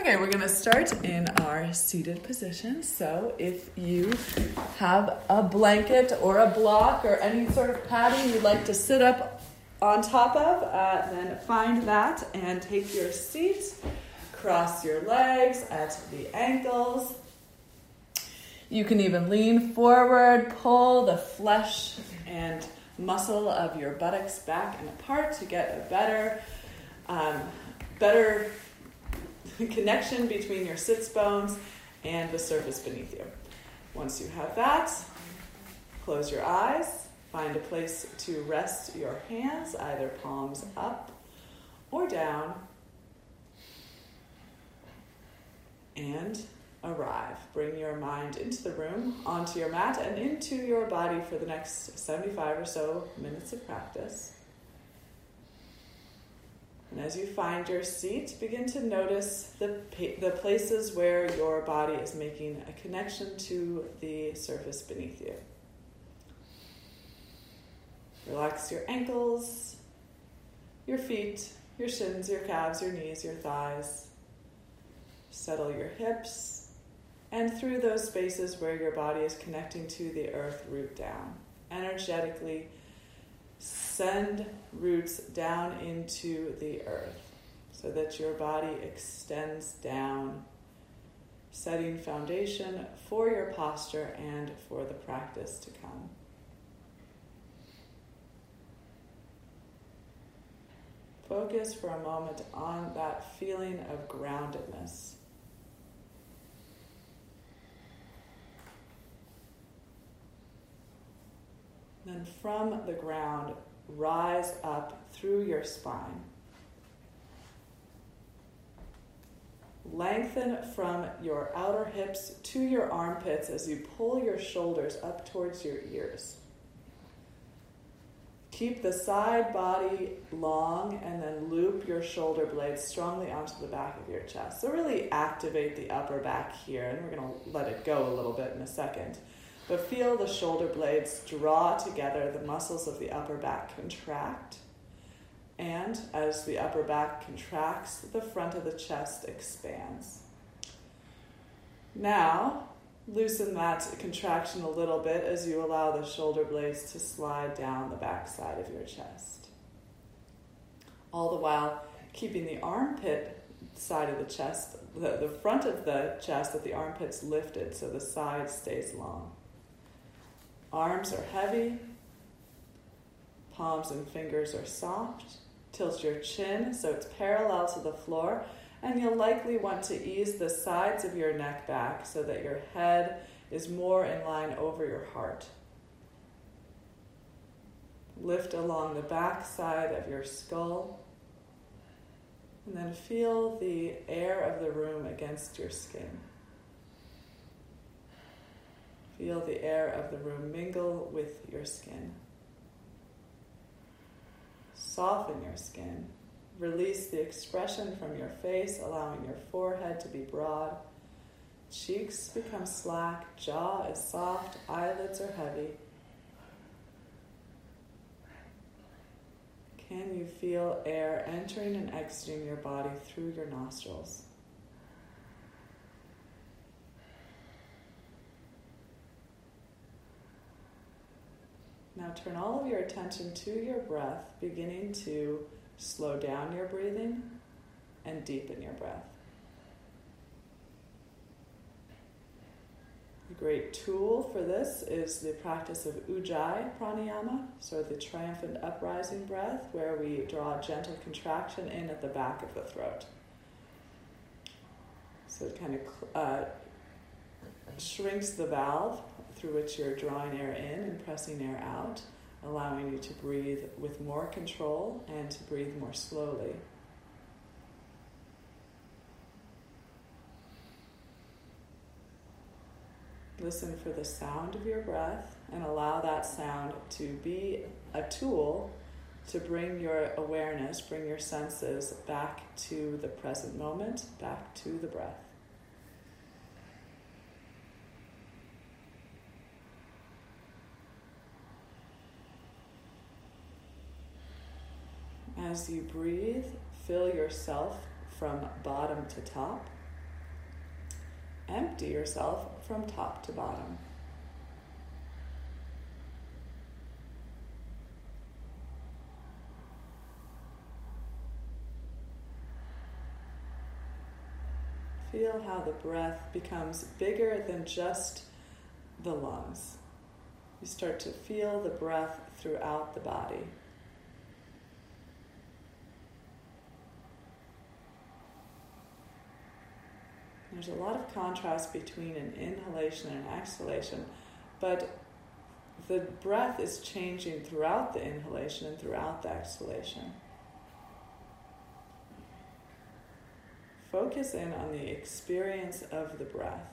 Okay, we're gonna start in our seated position. So if you have a blanket or a block or any sort of padding you'd like to sit up on top of, uh, then find that and take your seat. Cross your legs at the ankles. You can even lean forward, pull the flesh and muscle of your buttocks back and apart to get a better, um, better connection between your sits bones and the surface beneath you. Once you have that, close your eyes. Find a place to rest your hands, either palms up or down, and arrive. Bring your mind into the room, onto your mat, and into your body for the next 75 or so minutes of practice. And as you find your seat, begin to notice the, the places where your body is making a connection to the surface beneath you. Relax your ankles, your feet, your shins, your calves, your knees, your thighs. Settle your hips, and through those spaces where your body is connecting to the earth, root down. Energetically send roots down into the earth so that your body extends down, setting foundation for your posture and for the practice to come. Focus for a moment on that feeling of groundedness. Then from the ground, rise up through your spine. Lengthen from your outer hips to your armpits as you pull your shoulders up towards your ears. Keep the side body long and then loop your shoulder blades strongly onto the back of your chest. So, really activate the upper back here, and we're going to let it go a little bit in a second. But feel the shoulder blades draw together, the muscles of the upper back contract. And as the upper back contracts, the front of the chest expands. Now, loosen that contraction a little bit as you allow the shoulder blades to slide down the back side of your chest. All the while, keeping the armpit side of the chest, the, the front of the chest at the armpits lifted so the side stays long. Arms are heavy, palms and fingers are soft. Tilt your chin so it's parallel to the floor, and you'll likely want to ease the sides of your neck back so that your head is more in line over your heart. Lift along the back side of your skull, and then feel the air of the room against your skin. Feel the air of the room mingle with your skin. Soften your skin. Release the expression from your face, allowing your forehead to be broad. Cheeks become slack, jaw is soft, eyelids are heavy. Can you feel air entering and exiting your body through your nostrils? Now turn all of your attention to your breath, beginning to slow down your breathing and deepen your breath. A great tool for this is the practice of Ujjayi pranayama, so the triumphant uprising breath, where we draw a gentle contraction in at the back of the throat. So it kind of uh, shrinks the valve through which you're drawing air in and pressing air out, allowing you to breathe with more control and to breathe more slowly. Listen for the sound of your breath and allow that sound to be a tool to bring your awareness, bring your senses back to the present moment, back to the breath. As you breathe, fill yourself from bottom to top empty yourself from top to bottom. Feel how the breath becomes bigger than just the lungs. You start to feel the breath throughout the body. There's a lot of contrast between an inhalation and an exhalation, but the breath is changing throughout the inhalation and throughout the exhalation. Focus in on the experience of the breath.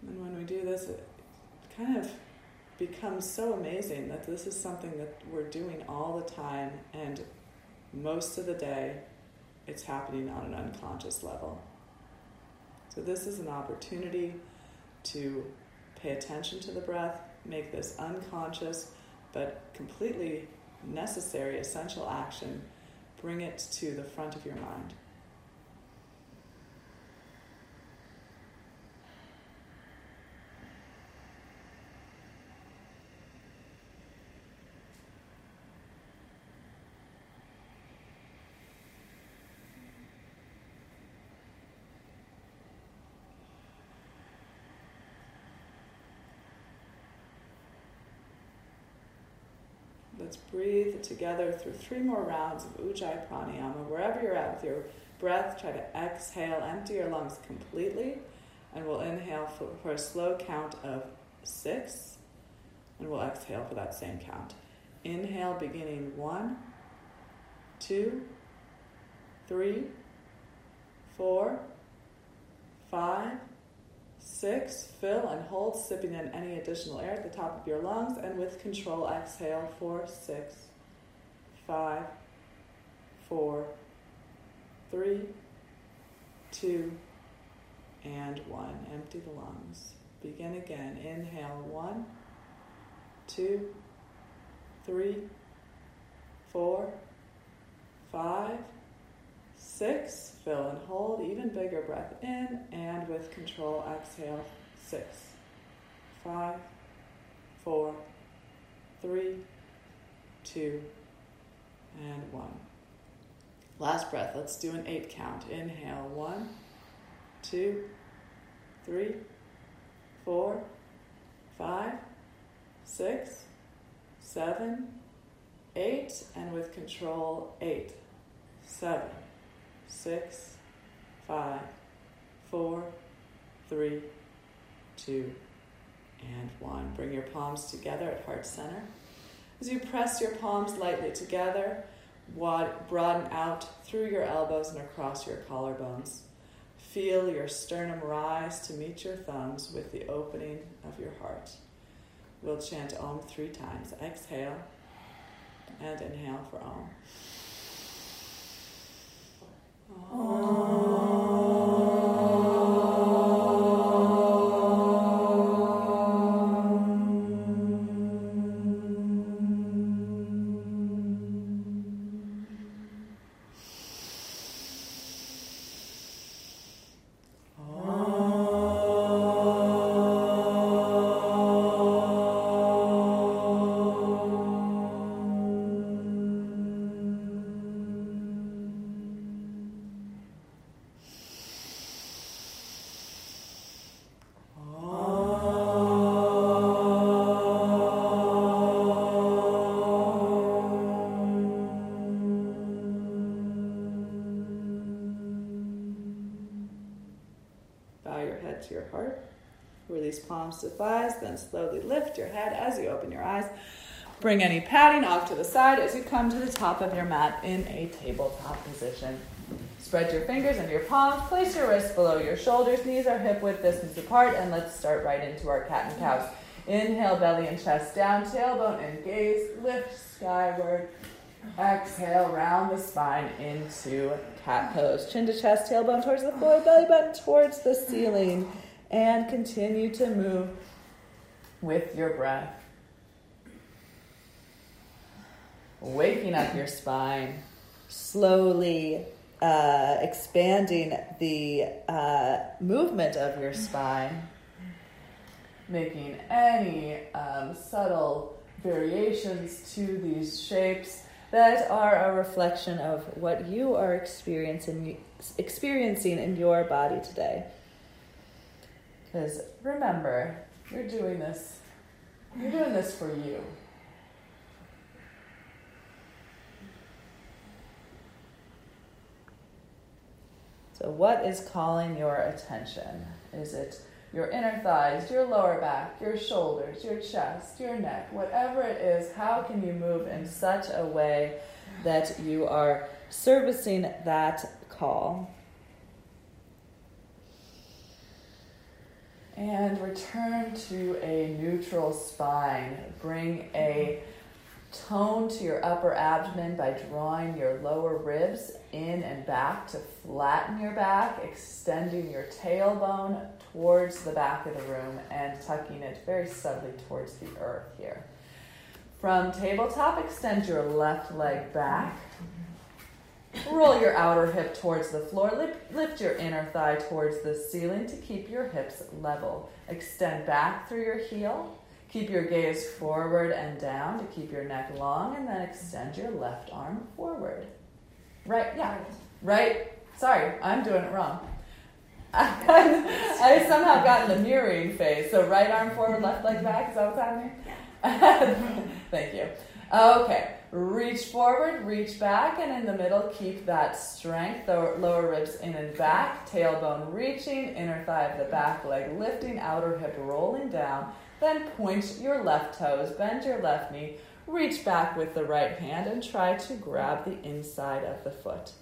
And when we do this, it kind of becomes so amazing that this is something that we're doing all the time, and most of the day it's happening on an unconscious level. So, this is an opportunity to pay attention to the breath, make this unconscious but completely necessary, essential action, bring it to the front of your mind. Let's breathe together through three more rounds of Ujjayi Pranayama. Wherever you're at with your breath, try to exhale, empty your lungs completely, and we'll inhale for, for a slow count of six, and we'll exhale for that same count. Inhale, beginning one, two, three, four, five, Six, fill and hold, sipping in any additional air at the top of your lungs, and with control, exhale for six, five, four, three, two, and one. Empty the lungs. Begin again. Inhale one, two, three, four, five, Six, fill and hold, even bigger breath in, and with control, exhale. Six, five, four, three, two, and one. Last breath, let's do an eight count. Inhale, one, two, three, four, five, six, seven, eight, and with control, eight, seven six, five, four, three, two, and one. Bring your palms together at heart center. As you press your palms lightly together, broaden out through your elbows and across your collarbones. Feel your sternum rise to meet your thumbs with the opening of your heart. We'll chant Om three times. Exhale and inhale for Om. To Thighs, then slowly lift your head as you open your eyes. Bring any padding off to the side as you come to the top of your mat in a tabletop position. Spread your fingers and your palms, place your wrists below your shoulders, knees are hip width distance apart, and let's start right into our cat and cows. Inhale, belly and chest down, tailbone and gaze, lift skyward. Exhale, round the spine into cat pose. Chin to chest, tailbone towards the floor, belly button towards the ceiling. And continue to move with your breath. waking up your spine, slowly uh, expanding the uh, movement of your spine, making any um, subtle variations to these shapes that are a reflection of what you are experiencing experiencing in your body today. Because remember, you're doing this you're doing this for you. So, what is calling your attention? Is it your inner thighs, your lower back, your shoulders, your chest, your neck, whatever it is? How can you move in such a way that you are servicing that call? And return to a neutral spine. Bring a tone to your upper abdomen by drawing your lower ribs in and back to flatten your back, extending your tailbone towards the back of the room and tucking it very subtly towards the earth here. From tabletop, extend your left leg back. Roll your outer hip towards the floor. Lift, lift your inner thigh towards the ceiling to keep your hips level. Extend back through your heel Keep your gaze forward and down to keep your neck long, and then extend your left arm forward. Right, yeah. Right. Sorry, I'm doing it wrong. I somehow got in the mirroring phase. So right arm forward, left leg back. Is that what's happening? Thank you. Okay. Reach forward, reach back, and in the middle, keep that strength. Lower ribs in and back, tailbone reaching, inner thigh of the back leg lifting, outer hip rolling down then point your left toes, bend your left knee, reach back with the right hand, and try to grab the inside of the foot.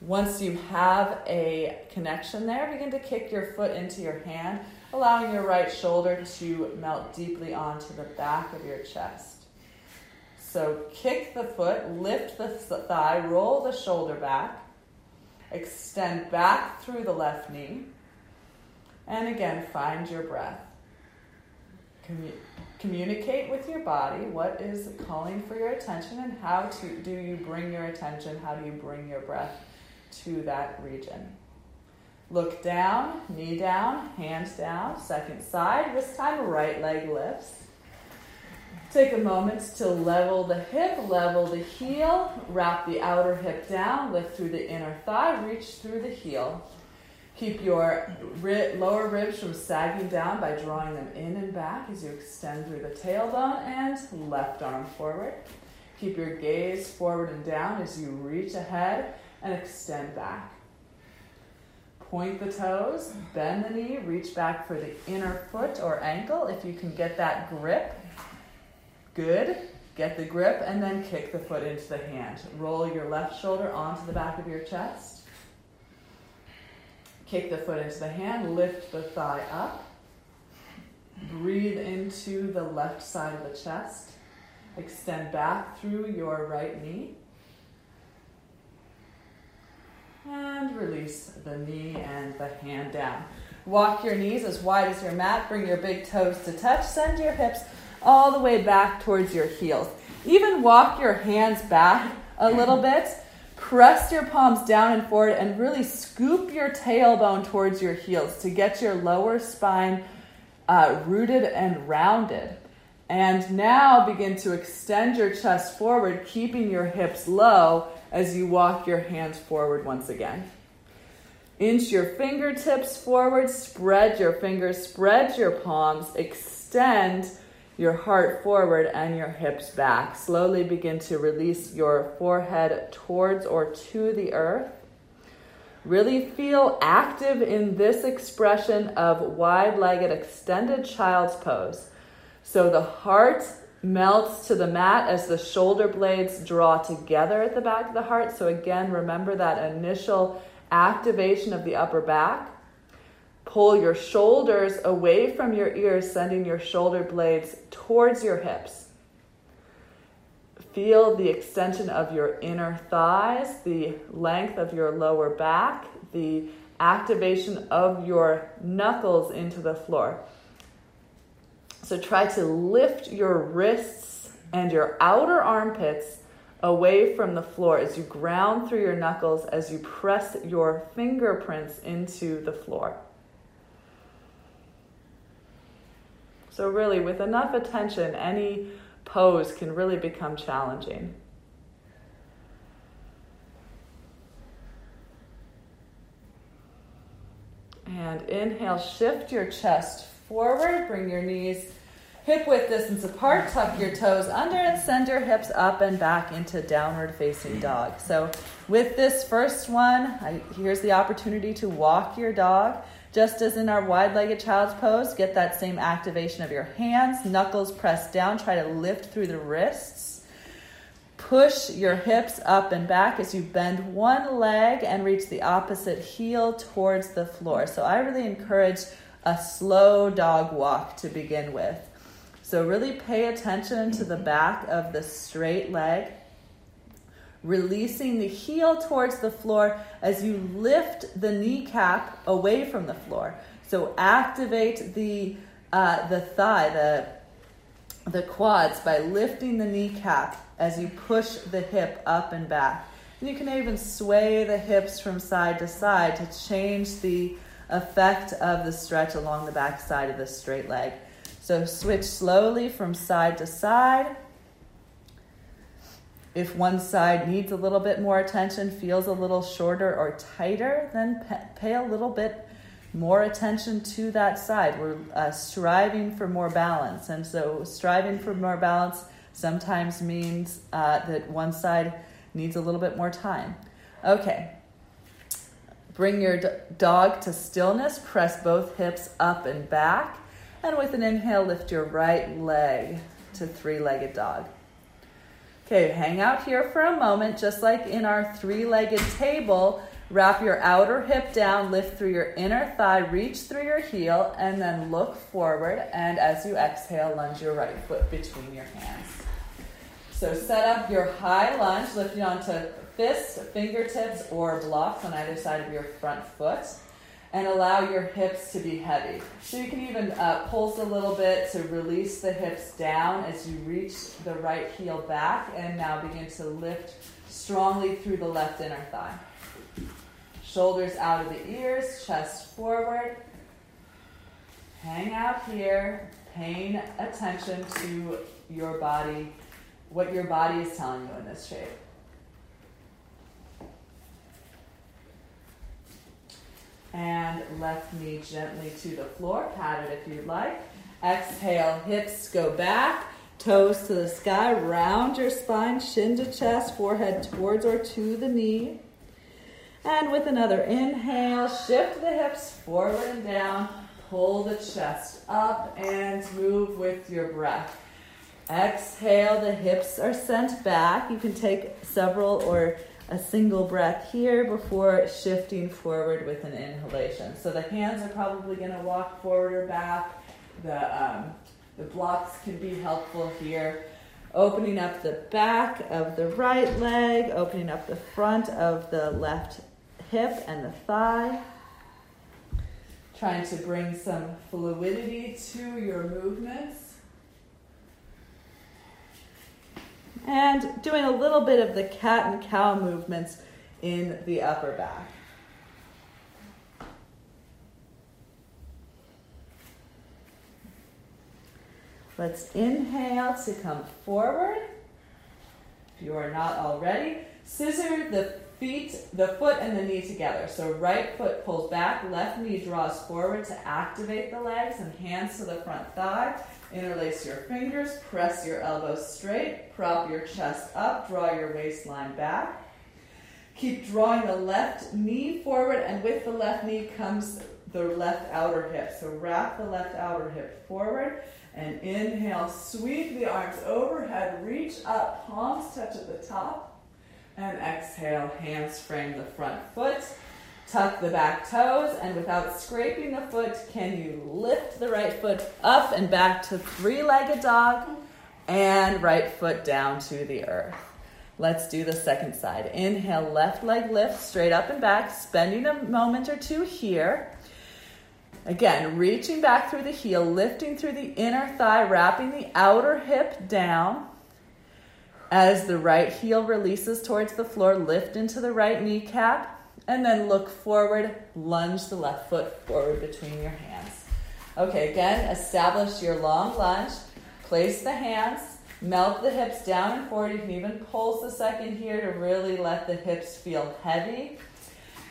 Once you have a connection there, begin to kick your foot into your hand, allowing your right shoulder to melt deeply onto the back of your chest. So kick the foot, lift the thigh, roll the shoulder back, extend back through the left knee, and again, find your breath. Commu- communicate with your body what is calling for your attention and how to do you bring your attention how do you bring your breath to that region. Look down knee down hands down second side this time right leg lifts Take a moment to level the hip, level the heel, wrap the outer hip down, lift through the inner thigh, reach through the heel. Keep your ri- lower ribs from sagging down by drawing them in and back as you extend through the tailbone and left arm forward. Keep your gaze forward and down as you reach ahead and extend back. Point the toes, bend the knee, reach back for the inner foot or ankle if you can get that grip. Good. Get the grip and then kick the foot into the hand. Roll your left shoulder onto the back of your chest. Kick the foot into the hand, lift the thigh up. Breathe into the left side of the chest. Extend back through your right knee. And release the knee and the hand down. Walk your knees as wide as your mat. Bring your big toes to touch. Send your hips all the way back towards your heels. Even walk your hands back a little bit Press your palms down and forward and really scoop your tailbone towards your heels to get your lower spine uh, rooted and rounded. And now begin to extend your chest forward, keeping your hips low as you walk your hands forward once again. Inch your fingertips forward, spread your fingers, spread your palms, extend your heart forward and your hips back. Slowly begin to release your forehead towards or to the earth. Really feel active in this expression of wide legged extended child's pose. So the heart melts to the mat as the shoulder blades draw together at the back of the heart. So, again, remember that initial activation of the upper back. Pull your shoulders away from your ears, sending your shoulder blades towards your hips. Feel the extension of your inner thighs, the length of your lower back, the activation of your knuckles into the floor. So try to lift your wrists and your outer armpits away from the floor as you ground through your knuckles as you press your fingerprints into the floor. So, really, with enough attention, any pose can really become challenging. And inhale, shift your chest forward, bring your knees hip width distance apart, tuck your toes under, and send your hips up and back into downward facing dog. So, with this first one, I, here's the opportunity to walk your dog. Just as in our wide legged child's pose, get that same activation of your hands, knuckles pressed down, try to lift through the wrists. Push your hips up and back as you bend one leg and reach the opposite heel towards the floor. So I really encourage a slow dog walk to begin with. So really pay attention to the back of the straight leg releasing the heel towards the floor as you lift the kneecap away from the floor. So activate the uh, the thigh, the the quads by lifting the kneecap as you push the hip up and back. And you can even sway the hips from side to side to change the effect of the stretch along the back side of the straight leg. So switch slowly from side to side. If one side needs a little bit more attention, feels a little shorter or tighter, then pay a little bit more attention to that side. We're uh, striving for more balance. And so, striving for more balance sometimes means uh, that one side needs a little bit more time. Okay. Bring your dog to stillness. Press both hips up and back. And with an inhale, lift your right leg to three legged dog. Okay, hang out here for a moment, just like in our three legged table. Wrap your outer hip down, lift through your inner thigh, reach through your heel, and then look forward. And as you exhale, lunge your right foot between your hands. So set up your high lunge, lifting onto fists, fingertips, or blocks on either side of your front foot and allow your hips to be heavy. So you can even uh, pulse a little bit to release the hips down as you reach the right heel back and now begin to lift strongly through the left inner thigh. Shoulders out of the ears, chest forward. Hang out here, paying attention to your body, what your body is telling you in this shape. And left knee gently to the floor. Pat it if you'd like. Exhale, hips go back, toes to the sky, round your spine, shin to chest, forehead towards or to the knee. And with another inhale, shift the hips forward and down, pull the chest up and move with your breath. Exhale, the hips are sent back. You can take several or a single breath here before shifting forward with an inhalation. So the hands are probably going to walk forward or back. The, um, the blocks can be helpful here. Opening up the back of the right leg, opening up the front of the left hip and the thigh. Trying to bring some fluidity to your movements. And doing a little bit of the cat and cow movements in the upper back. Let's inhale to come forward. If you are not already, scissor the feet, the foot and the knee together. So right foot pulls back, left knee draws forward to activate the legs and hands to the front thigh. Interlace your fingers, press your elbows straight, prop your chest up, draw your waistline back. Keep drawing the left knee forward, and with the left knee comes the left outer hip. So wrap the left outer hip forward and inhale, sweep the arms overhead, reach up, palms touch at the top, and exhale, hands frame the front foot. Tuck the back toes, and without scraping the foot, can you lift the right foot up and back to three legged dog and right foot down to the earth? Let's do the second side. Inhale, left leg lift straight up and back, spending a moment or two here. Again, reaching back through the heel, lifting through the inner thigh, wrapping the outer hip down. As the right heel releases towards the floor, lift into the right kneecap and then look forward, lunge the left foot forward between your hands. Okay, again, establish your long lunge. Place the hands, melt the hips down and forward. You can even pulse a second here to really let the hips feel heavy.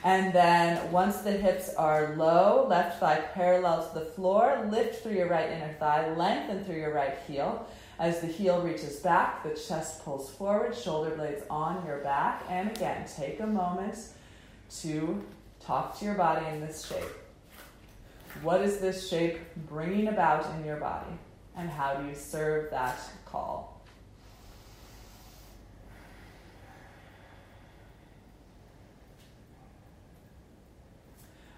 And then once the hips are low, left thigh parallel to the floor, lift through your right inner thigh, lengthen through your right heel. As the heel reaches back, the chest pulls forward, shoulder blades on your back. And again, take a moment to talk to your body in this shape. What is this shape bringing about in your body? And how do you serve that call?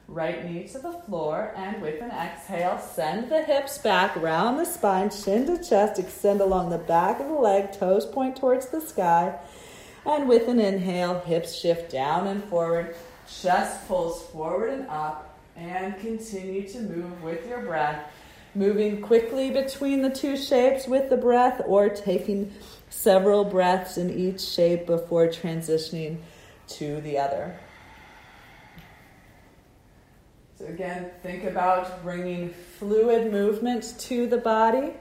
Right knee to the floor, and with an exhale, send the hips back, round the spine, chin to chest, extend along the back of the leg, toes point towards the sky. And with an inhale, hips shift down and forward, chest pulls forward and up, and continue to move with your breath, moving quickly between the two shapes with the breath or taking several breaths in each shape before transitioning to the other. So, again, think about bringing fluid movement to the body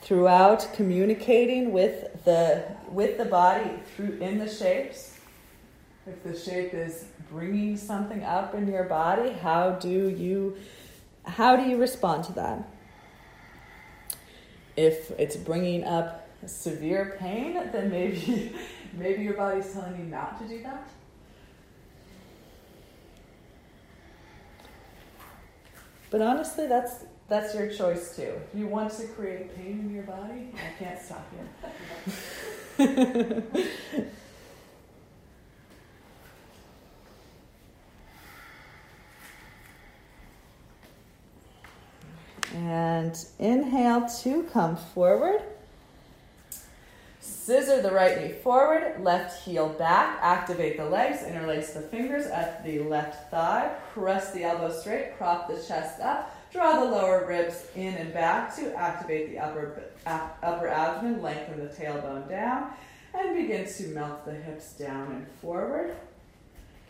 throughout communicating with the, with the body through, in the shapes. If the shape is bringing something up in your body, how do you how do you respond to that? If it's bringing up severe pain, then maybe maybe your body's telling you not to do that. But honestly, that's that's your choice too. If you want to create pain in your body, I can't stop you. and inhale to come forward. Scissor the right knee forward, left heel back, activate the legs, interlace the fingers at the left thigh, press the elbows straight, prop the chest up, draw the lower ribs in and back to activate the upper, upper abdomen, lengthen the tailbone down, and begin to melt the hips down and forward.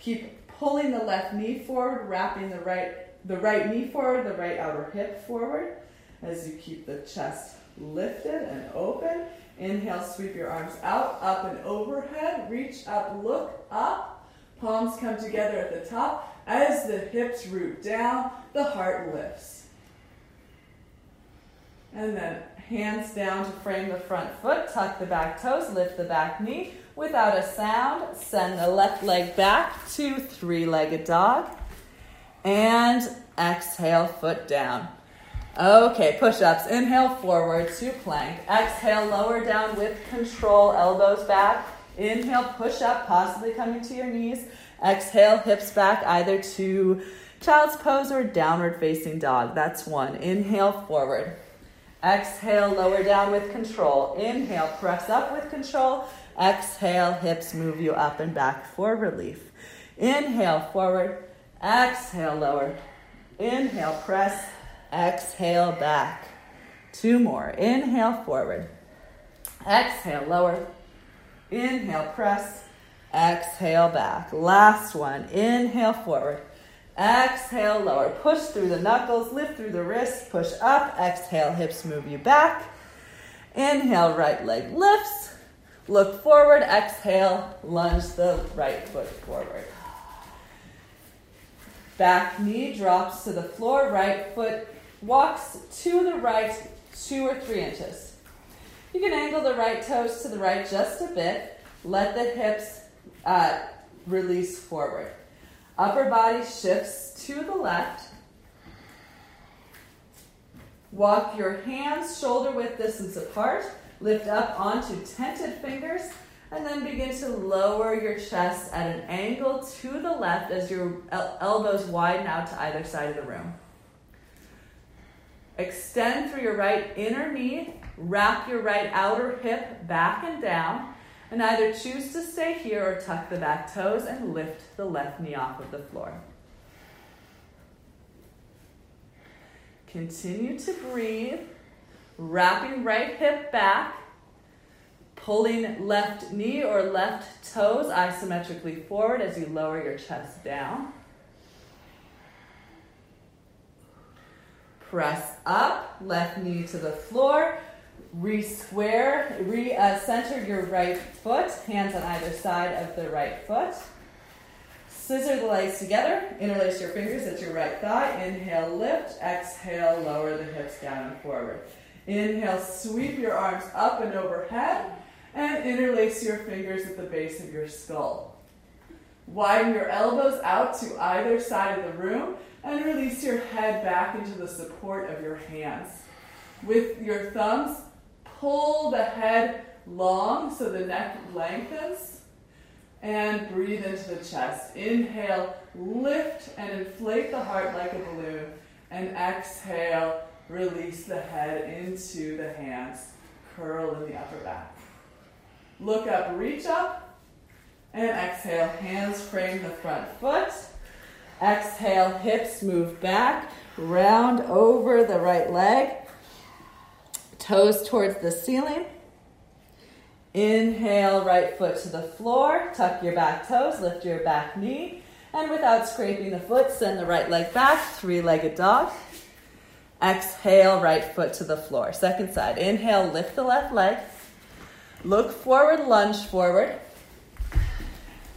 Keep pulling the left knee forward, wrapping the right, the right knee forward, the right outer hip forward as you keep the chest lifted and open. Inhale, sweep your arms out, up and overhead. Reach up, look up. Palms come together at the top. As the hips root down, the heart lifts. And then hands down to frame the front foot. Tuck the back toes, lift the back knee. Without a sound, send the left leg back to three legged dog. And exhale, foot down. Okay, push ups. Inhale forward to plank. Exhale, lower down with control, elbows back. Inhale, push up, possibly coming to your knees. Exhale, hips back either to child's pose or downward facing dog. That's one. Inhale, forward. Exhale, lower down with control. Inhale, press up with control. Exhale, hips move you up and back for relief. Inhale, forward. Exhale, lower. Inhale, press. Exhale back. Two more. Inhale forward. Exhale lower. Inhale press. Exhale back. Last one. Inhale forward. Exhale lower. Push through the knuckles. Lift through the wrists. Push up. Exhale. Hips move you back. Inhale. Right leg lifts. Look forward. Exhale. Lunge the right foot forward. Back knee drops to the floor. Right foot walks to the right two or three inches. You can angle the right toes to the right just a bit. Let the hips uh, release forward. Upper body shifts to the left. Walk your hands shoulder width distance apart. Lift up onto tented fingers and then begin to lower your chest at an angle to the left as your el- elbows widen out to either side of the room. Extend through your right inner knee, wrap your right outer hip back and down, and either choose to stay here or tuck the back toes and lift the left knee off of the floor. Continue to breathe, wrapping right hip back, Pulling left knee or left toes isometrically forward as you lower your chest down. Press up, left knee to the floor. Re-square, re-center your right foot, hands on either side of the right foot. Scissor the legs together, interlace your fingers at your right thigh. Inhale, lift. Exhale, lower the hips down and forward. Inhale, sweep your arms up and overhead, and interlace your fingers at the base of your skull. Widen your elbows out to either side of the room and release your head back into the support of your hands. With your thumbs, pull the head long so the neck lengthens and breathe into the chest. Inhale, lift and inflate the heart like a balloon, and exhale, release the head into the hands, curl in the upper back. Look up, reach up, and exhale, hands frame the front foot. Exhale, hips move back, round over the right leg, toes towards the ceiling. Inhale, right foot to the floor, tuck your back toes, lift your back knee, and without scraping the foot, send the right leg back, three legged dog. Exhale, right foot to the floor. Second side. Inhale, lift the left leg. Look forward, lunge forward.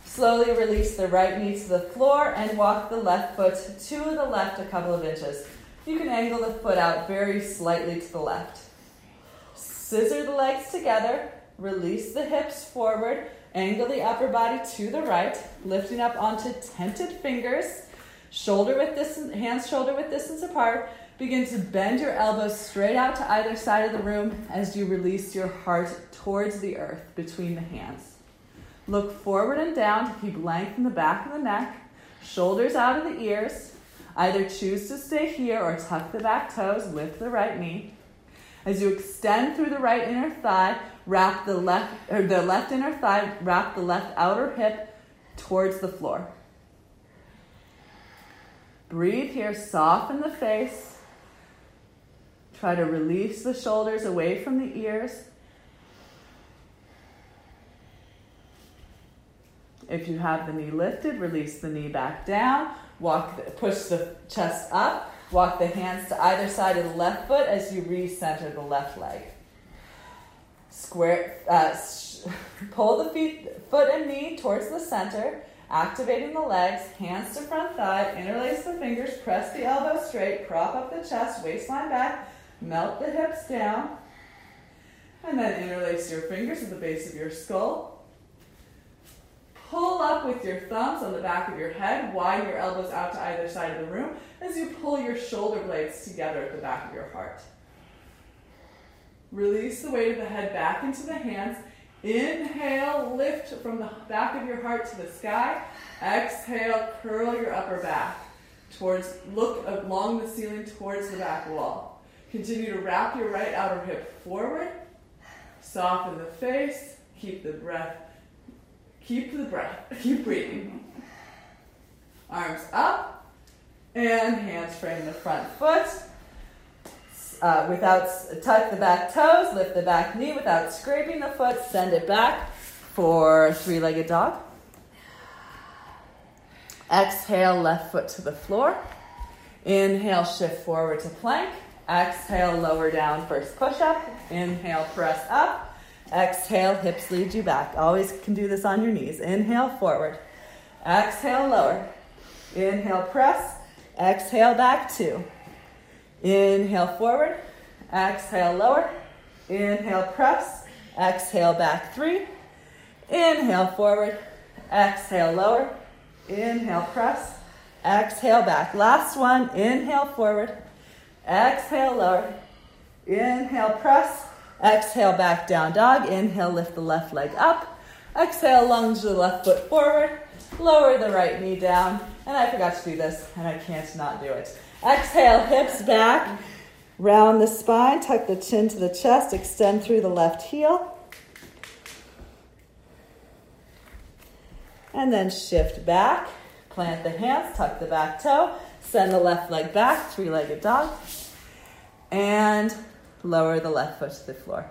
Slowly release the right knee to the floor and walk the left foot to the left a couple of inches. You can angle the foot out very slightly to the left. Scissor the legs together, release the hips forward, angle the upper body to the right, lifting up onto tented fingers, shoulder with distance, hands shoulder width distance apart. Begin to bend your elbows straight out to either side of the room as you release your heart towards the earth between the hands. Look forward and down to keep length in the back of the neck, shoulders out of the ears. Either choose to stay here or tuck the back toes, lift the right knee. As you extend through the right inner thigh, wrap the left or the left inner thigh, wrap the left outer hip towards the floor. Breathe here, soften the face. Try to release the shoulders away from the ears. If you have the knee lifted, release the knee back down. Walk, push the chest up. Walk the hands to either side of the left foot as you recenter the left leg. Square, uh, pull the feet, foot and knee towards the center, activating the legs, hands to front thigh, interlace the fingers, press the elbow straight, prop up the chest, waistline back, melt the hips down, and then interlace your fingers at the base of your skull Pull up with your thumbs on the back of your head, widen your elbows out to either side of the room as you pull your shoulder blades together at the back of your heart. Release the weight of the head back into the hands. Inhale, lift from the back of your heart to the sky. Exhale, curl your upper back towards, look along the ceiling towards the back wall. Continue to wrap your right outer hip forward. Soften the face. Keep the breath Keep the breath. Keep breathing. Arms up and hands frame the front foot. Uh, without tuck the back toes, lift the back knee without scraping the foot. Send it back for three-legged dog. Exhale, left foot to the floor. Inhale, shift forward to plank. Exhale, lower down, first push up. Inhale, press up. Exhale, hips lead you back. Always can do this on your knees. Inhale, forward. Exhale, lower. Inhale, press. Exhale, back two. Inhale, forward. Exhale, lower. Inhale, press. Exhale, back three. Inhale, forward. Exhale, lower. Inhale, press. Exhale, back. Last one. Inhale, forward. Exhale, lower. Inhale, press. Exhale, back down dog. Inhale, lift the left leg up. Exhale, lunge the left foot forward. Lower the right knee down. And I forgot to do this, and I can't not do it. Exhale, hips back. Round the spine, tuck the chin to the chest, extend through the left heel. And then shift back, plant the hands, tuck the back toe, send the left leg back, three legged dog. And lower the left foot to the floor.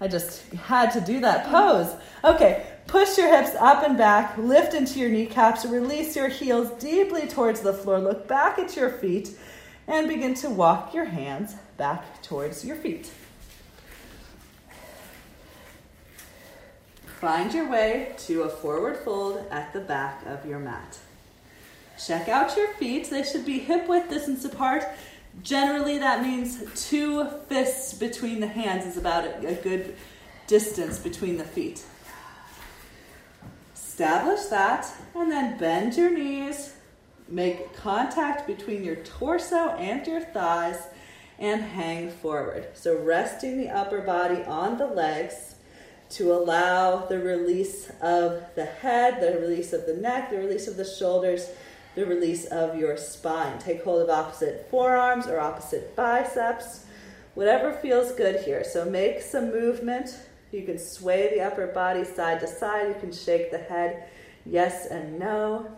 I just had to do that pose. Okay, push your hips up and back, lift into your kneecaps, release your heels deeply towards the floor, look back at your feet, and begin to walk your hands back towards your feet. Find your way to a forward fold at the back of your mat. Check out your feet. They should be hip width distance apart. Generally, that means two fists between the hands is about a, good distance between the feet. Establish that, and then bend your knees. Make contact between your torso and your thighs, and hang forward. So, resting the upper body on the legs to allow the release of the head, the release of the neck, the release of the shoulders, the release of your spine. Take hold of opposite forearms or opposite biceps, whatever feels good here. So make some movement. You can sway the upper body side to side. You can shake the head yes and no.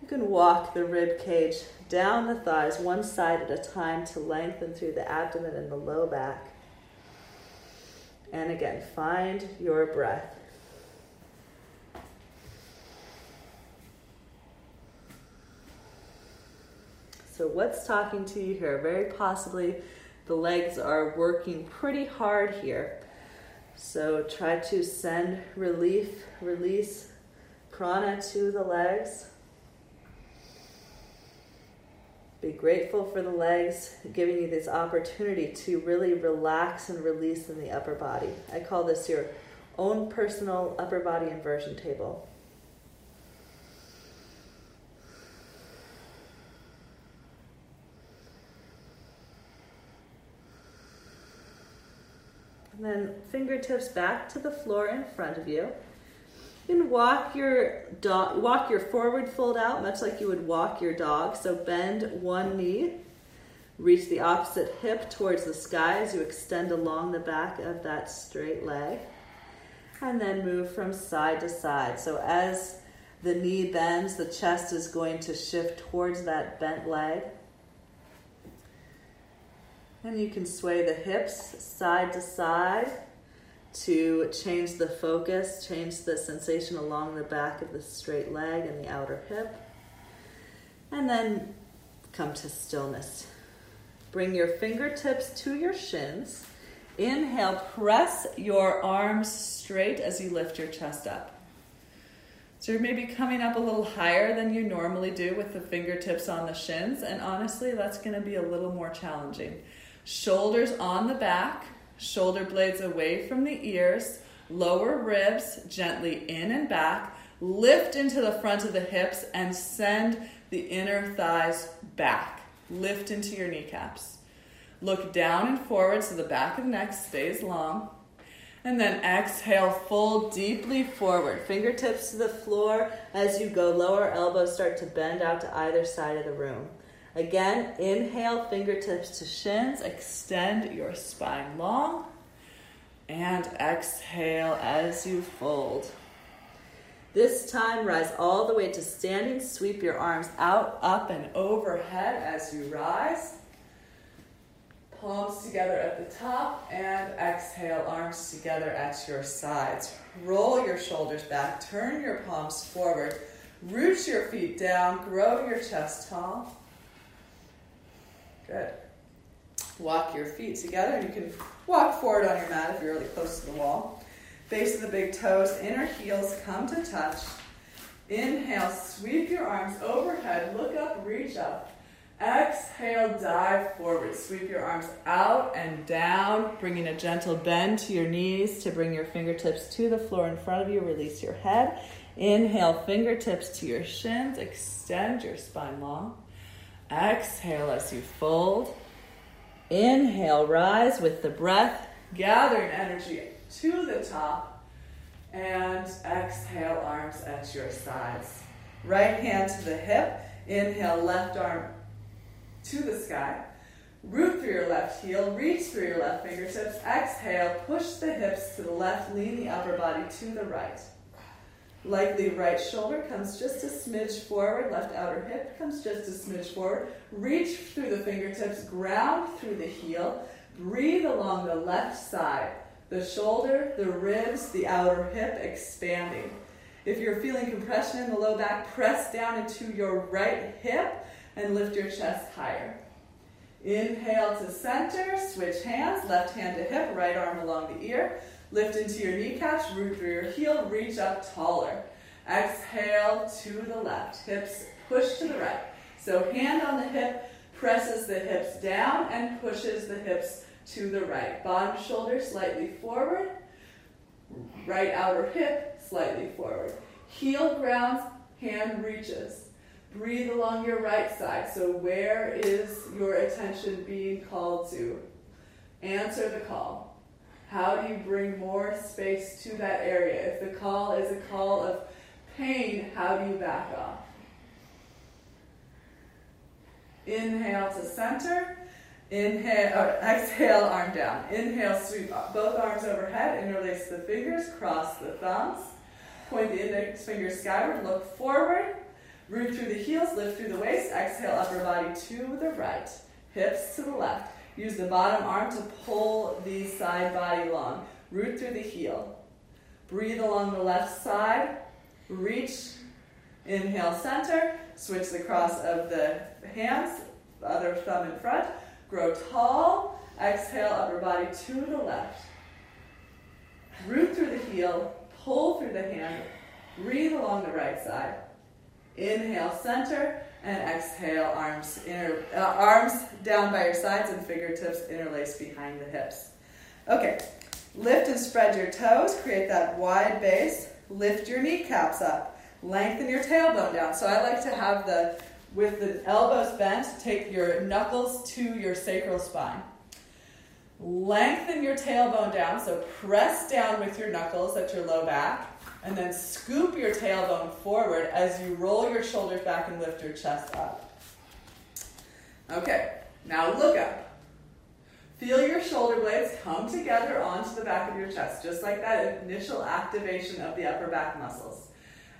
You can walk the rib cage down the thighs one side at a time to lengthen through the abdomen and the low back. And again, find your breath. So, what's talking to you here? Very possibly the legs are working pretty hard here. So, try to send relief, release prana to the legs. Be grateful for the legs giving you this opportunity to really relax and release in the upper body. I call this your own personal upper body inversion table. And then fingertips back to the floor in front of you. You can walk your dog, walk your forward fold out, much like you would walk your dog. So bend one knee, reach the opposite hip towards the sky as you extend along the back of that straight leg, and then move from side to side. So as the knee bends, the chest is going to shift towards that bent leg. And you can sway the hips side to side to change the focus, change the sensation along the back of the straight leg and the outer hip. And then come to stillness. Bring your fingertips to your shins. Inhale, press your arms straight as you lift your chest up. So you're maybe coming up a little higher than you normally do with the fingertips on the shins, and honestly, that's going to be a little more challenging. Shoulders on the back, shoulder blades away from the ears, lower ribs gently in and back, lift into the front of the hips, and send the inner thighs back. Lift into your kneecaps. Look down and forward so the back of the neck stays long. And then exhale, fold deeply forward. Fingertips to the floor as you go. Lower elbows start to bend out to either side of the room. Again, inhale, fingertips to shins, extend your spine long, and exhale as you fold. This time, rise all the way to standing. Sweep your arms out, up, and overhead as you rise. Palms together at the top, and exhale, arms together at your sides. Roll your shoulders back, turn your palms forward, root your feet down, grow your chest tall. Good. Walk your feet together, and you can walk forward on your mat if you're really close to the wall. Base of the big toes, inner heels come to touch. Inhale, sweep your arms overhead, look up, reach up. Exhale, dive forward. Sweep your arms out and down, bringing a gentle bend to your knees to bring your fingertips to the floor in front of you. Release your head. Inhale, fingertips to your shins. Extend your spine long. Exhale as you fold. Inhale, rise with the breath, gathering energy to the top. And exhale, arms at your sides. Right hand to the hip. Inhale, left arm to the sky. Root through your left heel, reach through your left fingertips. Exhale, push the hips to the left, lean the upper body to the right. Likely right shoulder comes just a smidge forward, left outer hip comes just a smidge forward. Reach through the fingertips, ground through the heel. Breathe along the left side, the shoulder, the ribs, the outer hip expanding. If you're feeling compression in the low back, press down into your right hip and lift your chest higher. Inhale to center, switch hands, left hand to hip, right arm along the ear. Lift into your kneecaps, root through your heel, reach up taller. Exhale to the left, hips push to the right. So hand on the hip presses the hips down and pushes the hips to the right. Bottom shoulder slightly forward, right outer hip slightly forward. Heel grounds, hand reaches. Breathe along your right side. So, where is your attention being called to? Answer the call. How do you bring more space to that area? If the call is a call of pain, how do you back off? Inhale to center. Inhale, or exhale, arm down. Inhale, sweep both arms overhead, interlace the fingers, cross the thumbs. Point the index finger skyward, look forward. Root through the heels, lift through the waist. Exhale, upper body to the right. Hips to the left. Use the bottom arm to pull the side body long. Root through the heel. Breathe along the left side. Reach. Inhale, center. Switch the cross of the hands, other thumb in front. Grow tall. Exhale, upper body to the left. Root through the heel, pull through the hand, breathe along the right side. Inhale, center, and exhale, arms, uh, arms down by your sides and fingertips interlace behind the hips. Okay, lift and spread your toes, create that wide base. Lift your kneecaps up. Lengthen your tailbone down. So I like to have the with the elbows bent, take your knuckles to your sacral spine. Lengthen your tailbone down, so press down with your knuckles at your low back, and then scoop your tailbone forward as you roll your shoulders back and lift your chest up. Okay, now look up. Feel your shoulder blades come together onto the back of your chest, just like that initial activation of the upper back muscles.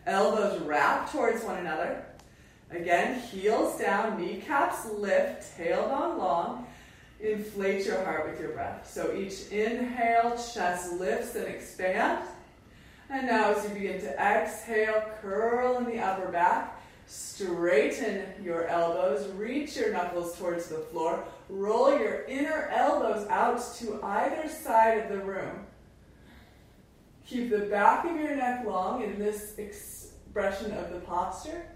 Elbows wrap towards one another. Again, heels down, kneecaps lift, tailbone long. Inflate your heart with your breath. So each inhale, chest lifts and expands. And now as you begin to exhale, curl in the upper back. Straighten your elbows, reach your knuckles towards the floor, roll your inner elbows out to either side of the room. Keep the back of your neck long in this expression of the posture.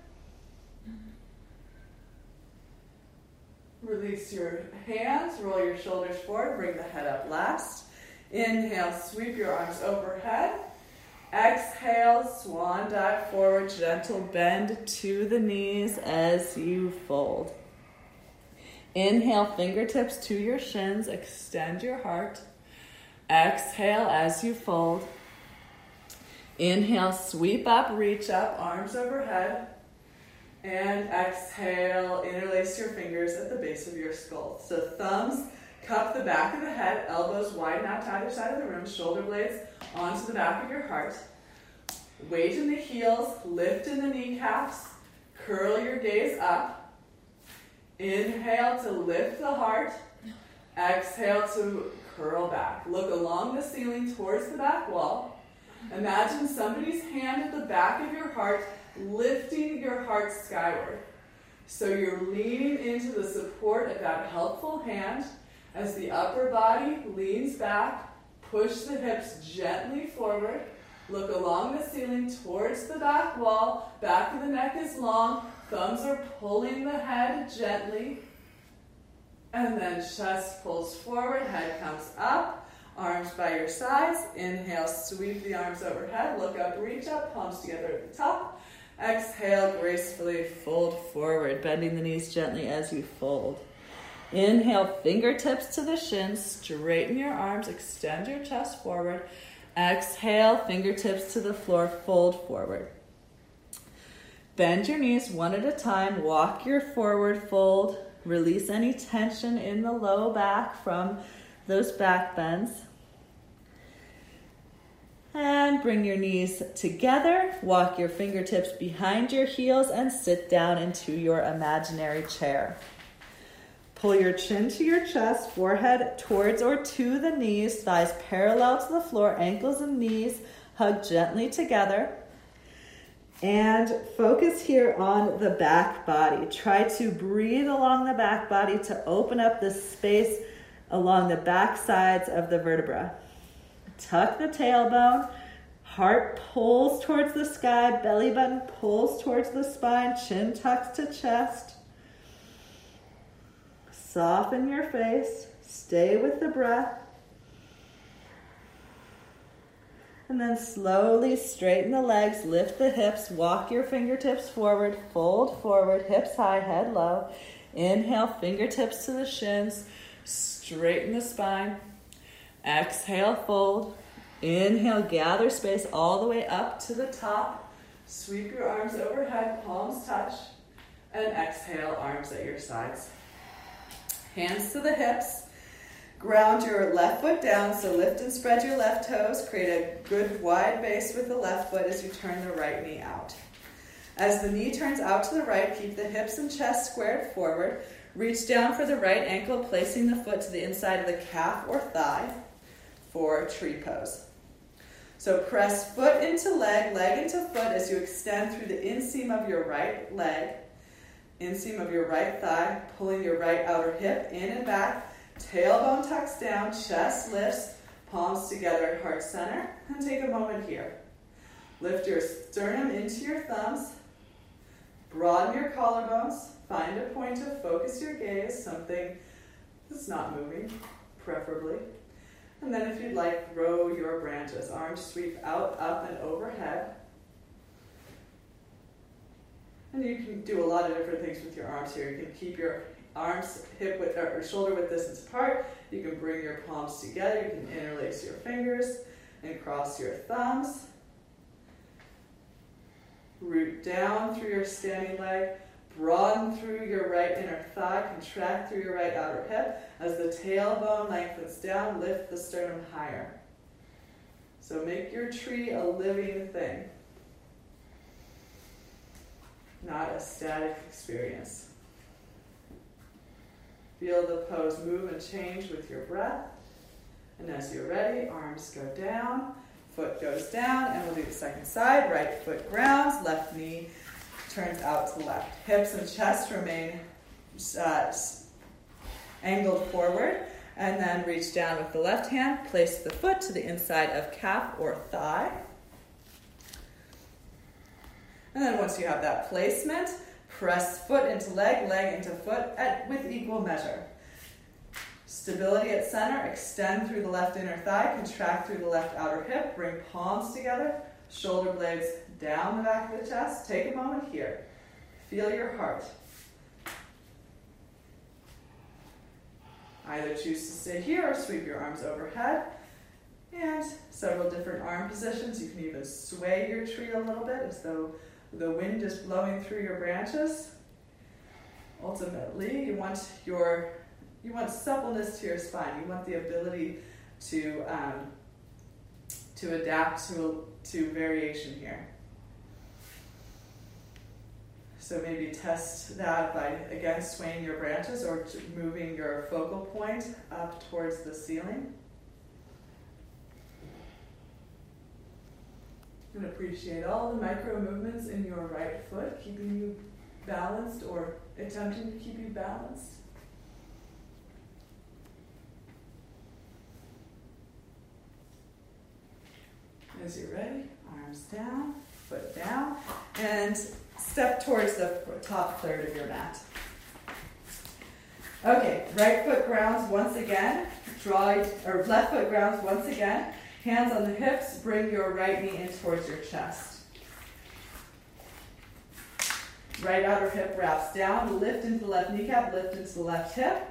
Release your hands, roll your shoulders forward, bring the head up last. Inhale, sweep your arms overhead. Exhale, swan dive forward, gentle bend to the knees as you fold. Inhale, fingertips to your shins, extend your heart. Exhale as you fold. Inhale, sweep up, reach up, arms overhead. And exhale, interlace your fingers at the base of your skull. So thumbs cup the back of the head, elbows widen out to either side of the room, shoulder blades onto the back of your heart. Weight in the heels, lift in the kneecaps, curl your gaze up. Inhale to lift the heart. Exhale to curl back. Look along the ceiling towards the back wall. Imagine somebody's hand at the back of your heart lifting your heart skyward. So you're leaning into the support of that helpful hand as the upper body leans back. Push the hips gently forward. Look along the ceiling towards the back wall. Back of the neck is long. Thumbs are pulling the head gently. And then chest pulls forward, head comes up, arms by your sides. Inhale, sweep the arms overhead. Look up, reach up, palms together at the top. Exhale, gracefully fold forward, bending the knees gently as you fold. Inhale, fingertips to the shins, straighten your arms, extend your chest forward. Exhale, fingertips to the floor, fold forward. Bend your knees one at a time, walk your forward fold, release any tension in the low back from those back bends. And bring your knees together, walk your fingertips behind your heels, and sit down into your imaginary chair. Pull your chin to your chest, forehead towards or to the knees, thighs parallel to the floor, ankles and knees hug gently together. And focus here on the back body. Try to breathe along the back body to open up the space along the back sides of the vertebra. Tuck the tailbone. Heart pulls towards the sky, belly button pulls towards the spine, chin tucks to chest. Soften your face, stay with the breath. And then slowly straighten the legs, lift the hips, walk your fingertips forward, fold forward, hips high, head low. Inhale, fingertips to the shins, straighten the spine. Exhale, fold. Inhale, gather space all the way up to the top. Sweep your arms overhead, palms touch. And exhale, arms at your sides. Hands to the hips. Ground your left foot down, so lift and spread your left toes. Create a good wide base with the left foot as you turn the right knee out. As the knee turns out to the right, keep the hips and chest squared forward. Reach down for the right ankle, placing the foot to the inside of the calf or thigh for tree pose. So press foot into leg, leg into foot as you extend through the inseam of your right leg, inseam of your right thigh, pulling your right outer hip in and back. Tailbone tucks down, chest lifts, palms together heart center. And take a moment here. Lift your sternum into your thumbs. Broaden your collarbones. Find a point to focus your gaze, something that's not moving, preferably. And then if you'd like, row your branches. Arms sweep out, up, and overhead. And you can do a lot of different things with your arms here. You can keep your arms hip width or shoulder width distance apart. You can bring your palms together. You can interlace your fingers and cross your thumbs. Root down through your standing leg. Broaden through your right inner thigh, contract through your right outer hip. As the tailbone lengthens down, lift the sternum higher. So make your tree a living thing, not a static experience. Feel the pose move and change with your breath. And as you're ready, arms go down, foot goes down, and we'll do the second side. Right foot grounds, left knee turns out to left. Hips and chest remain uh, angled forward. And then reach down with the left hand. Place the foot to the inside of calf or thigh. And then once you have that placement, press foot into leg, leg into foot at, with equal measure. Stability at center, extend through the left inner thigh, contract through the left outer hip, bring palms together, shoulder blades down the back of the chest. Take a moment here. Feel your heart. Either choose to stay here or sweep your arms overhead. And several different arm positions. You can even sway your tree a little bit as though the wind is blowing through your branches. Ultimately, you want your you want suppleness to your spine. You want the ability to um, to adapt to to variation here. So maybe test that by again swaying your branches or moving your focal point up towards the ceiling. And appreciate all the micro movements in your right foot, keeping you balanced or attempting to keep you balanced. As you're ready, arms down, foot down, and step towards the top third of your mat. Okay, right foot grounds once again. Draw or left foot grounds once again. Hands on the hips. Bring your right knee in towards your chest. Right outer hip wraps down. Lift into the left kneecap. Lift into the left hip.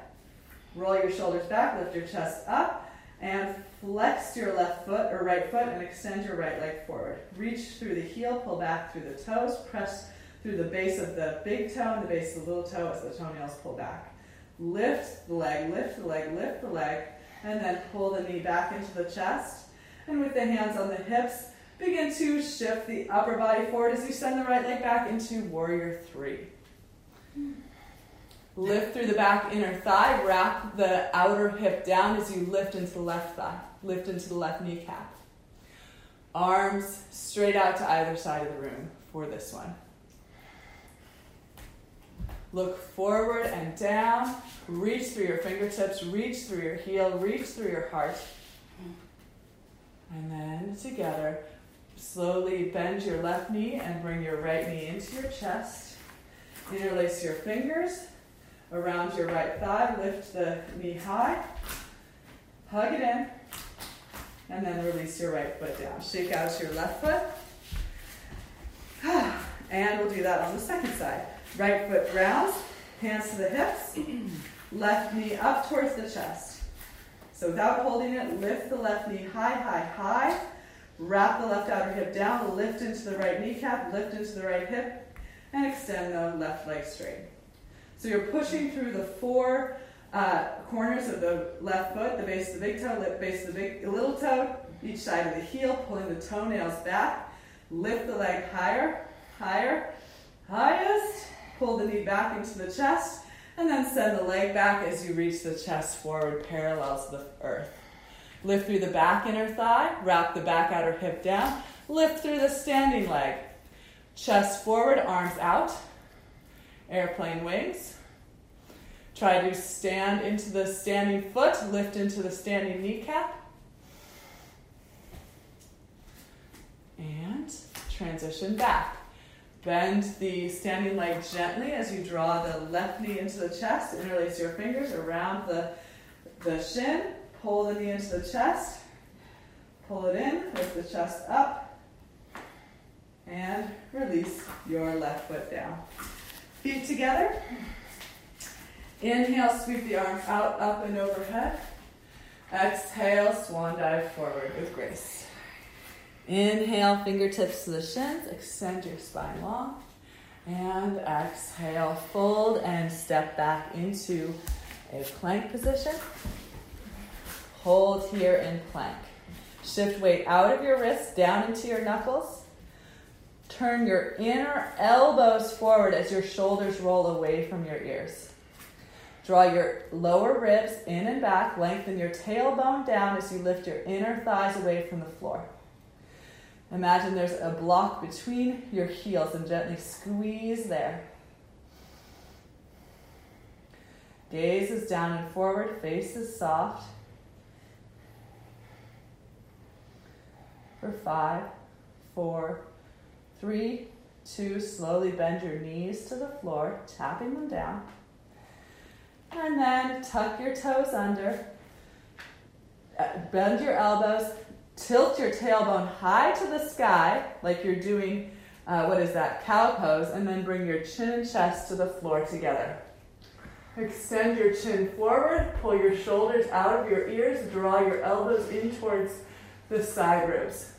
Roll your shoulders back. Lift your chest up. And flex your left foot or right foot and extend your right leg forward. Reach through the heel. Pull back through the toes. Press through the base of the big toe and the base of the little toe as the toenails pull back. Lift the leg, lift the leg, lift the leg, and then pull the knee back into the chest. And with the hands on the hips, begin to shift the upper body forward as you send the right leg back into warrior three. Lift through the back inner thigh. Wrap the outer hip down as you lift into the left thigh. Lift into the left kneecap. Arms straight out to either side of the room for this one. Look forward and down. Reach through your fingertips, reach through your heel, reach through your heart. And then together, slowly bend your left knee and bring your right knee into your chest. Interlace your fingers around your right thigh. Lift the knee high. Hug it in. And then release your right foot down. Shake out your left foot. And we'll do that on the second side. Right foot grounds, hands to the hips, left knee up towards the chest. So without holding it, lift the left knee high, high, high. Wrap the left outer hip down, lift into the right kneecap, lift into the right hip, and extend the left leg straight. So you're pushing through the four uh, corners of the left foot, the base of the big toe, lip base of the big, little toe, each side of the heel, pulling the toenails back. Lift the leg higher, higher, highest. Pull the knee back into the chest, and then send the leg back as you reach the chest forward, parallel to the earth. Lift through the back inner thigh, wrap the back outer hip down, lift through the standing leg. Chest forward, arms out, airplane wings. Try to stand into the standing foot, lift into the standing kneecap. And transition back. Bend the standing leg gently as you draw the left knee into the chest. Interlace your fingers around the, the shin. Pull the knee into the chest. Pull it in, lift the chest up. And release your left foot down. Feet together. Inhale, sweep the arms out, up, and overhead. Exhale, swan dive forward with grace. Inhale, fingertips to the shins, extend your spine long. And exhale, fold and step back into a plank position. Hold here in plank. Shift weight out of your wrists, down into your knuckles. Turn your inner elbows forward as your shoulders roll away from your ears. Draw your lower ribs in and back. Lengthen your tailbone down as you lift your inner thighs away from the floor. Imagine there's a block between your heels and gently squeeze there. Gaze is down and forward, face is soft. For five, four, three, two, slowly bend your knees to the floor, tapping them down. And then tuck your toes under, uh, bend your elbows, tilt your tailbone high to the sky, like you're doing, uh, what is that, cow pose, and then bring your chin and chest to the floor together. Extend your chin forward, pull your shoulders out of your ears, draw your elbows in towards the side ribs.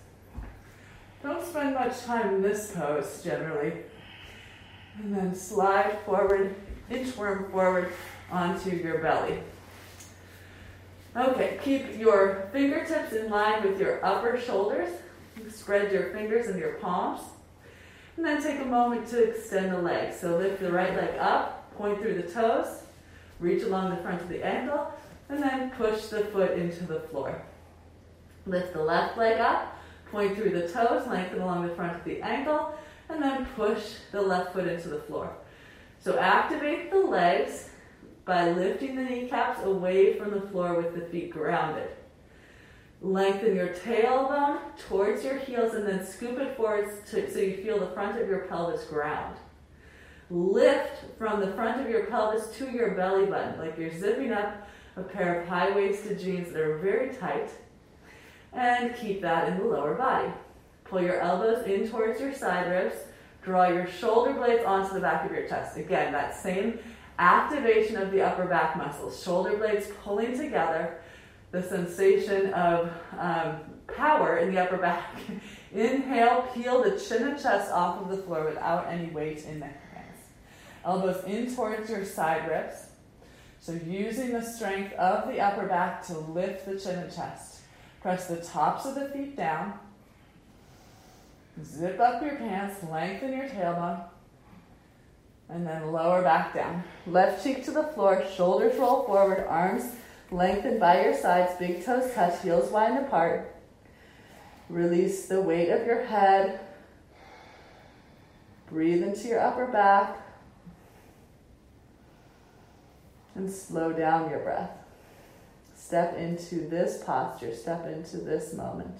Don't spend much time in this pose generally. And then slide forward, inchworm forward onto your belly. Okay, keep your fingertips in line with your upper shoulders. Spread your fingers and your palms. And then take a moment to extend the legs. So lift the right leg up, point through the toes, reach along the front of the ankle, and then push the foot into the floor. Lift the left leg up, point through the toes, lengthen along the front of the ankle, and then push the left foot into the floor. So activate the legs by lifting the kneecaps away from the floor with the feet grounded. Lengthen your tailbone towards your heels and then scoop it forward to, so you feel the front of your pelvis ground. Lift from the front of your pelvis to your belly button, like you're zipping up a pair of high waisted jeans that are very tight. And keep that in the lower body. Pull your elbows in towards your side ribs. Draw your shoulder blades onto the back of your chest. Again, that same activation of the upper back muscles, shoulder blades pulling together, the sensation of um, power in the upper back. Inhale, peel the chin and chest off of the floor without any weight in the hands. Elbows in towards your side ribs. So using the strength of the upper back to lift the chin and chest. Press the tops of the feet down. Zip up your pants, lengthen your tailbone. And then lower back down. Left cheek to the floor, shoulders roll forward, arms lengthen by your sides, big toes touch, heels wide apart. Release the weight of your head. Breathe into your upper back. And slow down your breath. Step into this posture, step into this moment.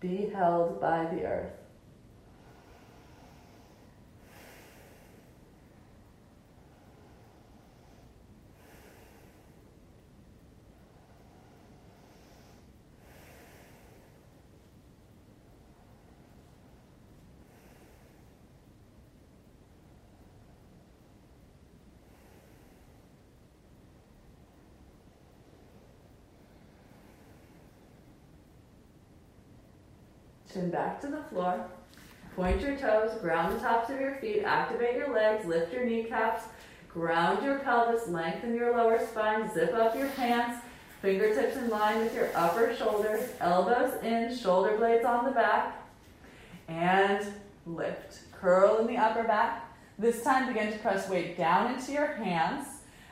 Be held by the earth. Chin back to the floor. Point your toes, ground the tops of your feet, activate your legs, lift your kneecaps, ground your pelvis, lengthen your lower spine, zip up your pants, fingertips in line with your upper shoulders, elbows in, shoulder blades on the back, and lift. Curl in the upper back. This time begin to press weight down into your hands,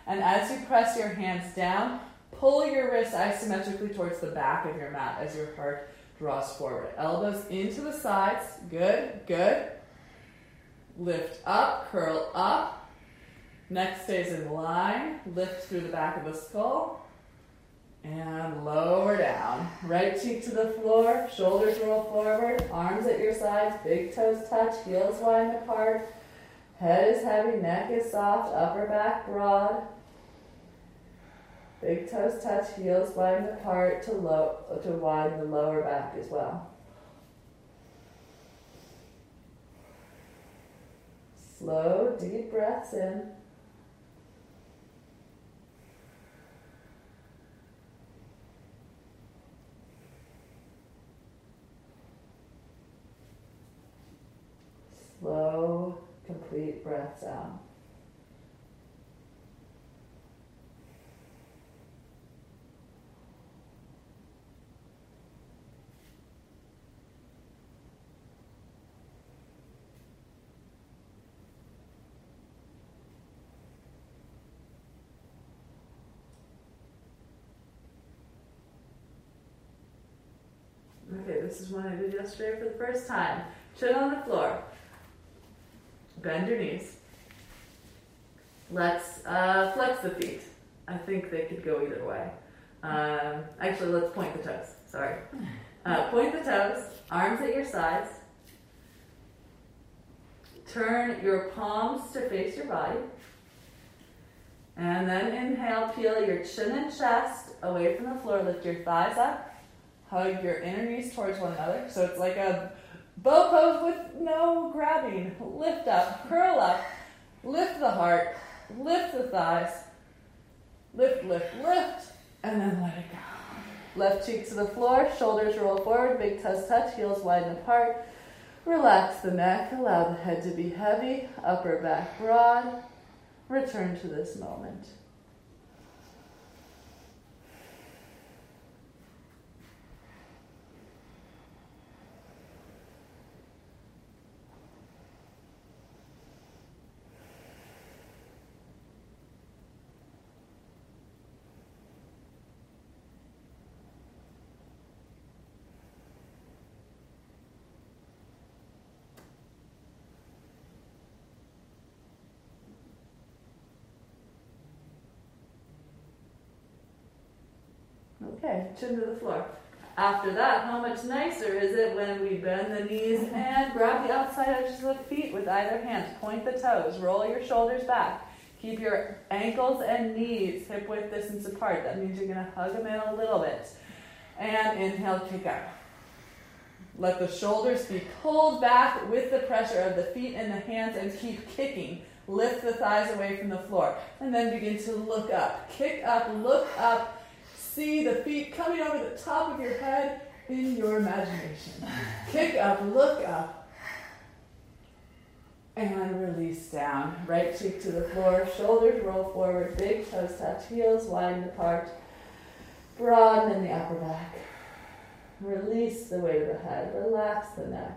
and as you press your hands down, pull your wrists isometrically towards the back of your mat as your heart draws forward. Elbows into the sides. Good, good. Lift up, curl up. Neck stays in line. Lift through the back of the skull. And lower down. Right cheek to the floor. Shoulders roll forward. Arms at your sides. Big toes touch. Heels wide apart. Head is heavy. Neck is soft. Upper back broad. Big toes touch, heels widen apart to, low, to widen the lower back as well. Slow, deep breaths in. Slow, complete breaths out. Okay, this is one I did yesterday for the first time. Chin on the floor. Bend your knees. Let's uh, flex the feet. I think they could go either way. Um, actually, let's point the toes. Sorry. Uh, point the toes, arms at your sides. Turn your palms to face your body. And then inhale, peel your chin and chest away from the floor. Lift your thighs up. Hug your inner knees towards one another. So it's like a bow pose with no grabbing. Lift up, curl up, lift the heart, lift the thighs, lift, lift, lift, and then let it go. Left cheek to the floor, shoulders roll forward, big toes touch, heels widen apart. Relax the neck, allow the head to be heavy, upper back broad. Return to this moment. Okay, chin to the floor. After that, how much nicer is it when we bend the knees and grab the outside edges of the feet with either hand? Point the toes, roll your shoulders back. Keep your ankles and knees hip width distance apart. That means you're going to hug them in a little bit. And inhale, kick up. Let the shoulders be pulled back with the pressure of the feet and the hands and keep kicking. Lift the thighs away from the floor. And then begin to look up. Kick up, look up, see the feet coming over the top of your head in your imagination. Kick up, look up, and release down. Right cheek to the floor, shoulders roll forward, big toes touch, heels widen apart. Broaden in the upper back. Release the weight of the head. Relax the neck.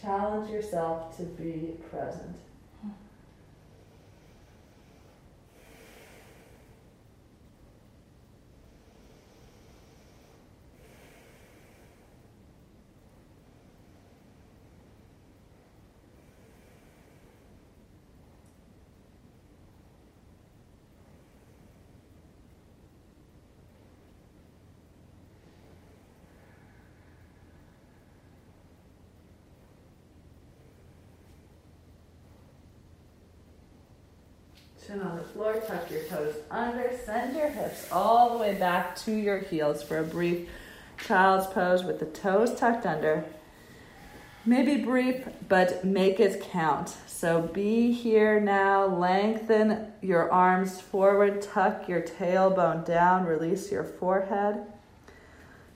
Challenge yourself to be present. Chin on the floor, tuck your toes under, send your hips all the way back to your heels for a brief child's pose with the toes tucked under. Maybe brief, but make it count. So be here now. Lengthen your arms forward, tuck your tailbone down, release your forehead.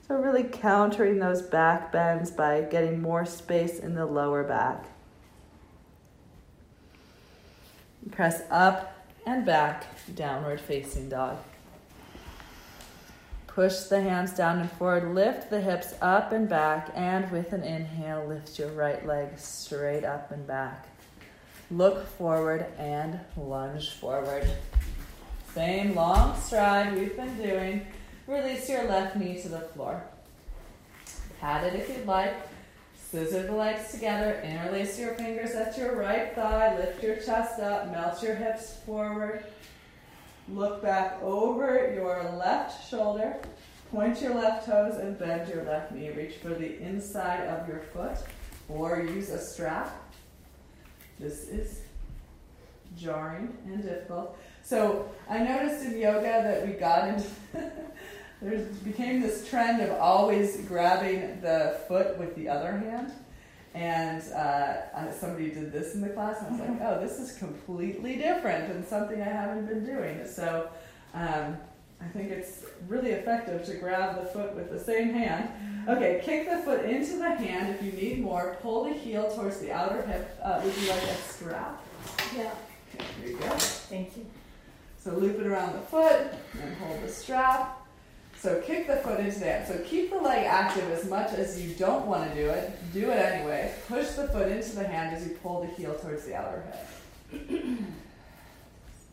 So, really countering those back bends by getting more space in the lower back. Press up and back, downward facing dog. Push the hands down and forward, lift the hips up and back, and with an inhale, lift your right leg straight up and back. Look forward and lunge forward. Same long stride we've been doing. Release your left knee to the floor. Pat it if you'd like. Scissor the legs together, interlace your fingers at your right thigh, lift your chest up, melt your hips forward. Look back over your left shoulder, point your left toes and bend your left knee. Reach for the inside of your foot or use a strap. This is jarring and difficult. So I noticed in yoga that we got into there became this trend of always grabbing the foot with the other hand. And uh, somebody did this in the class, and I was like, oh, this is completely different and something I haven't been doing. So um, I think it's really effective to grab the foot with the same hand. Okay, kick the foot into the hand if you need more. Pull the heel towards the outer hip. Uh, would you like a strap? Yeah. Okay, here you go. Thank you. So loop it around the foot and hold the strap. So kick the foot into that. So keep the leg active as much as you don't want to do it. Do it anyway. Push the foot into the hand as you pull the heel towards the outer hip.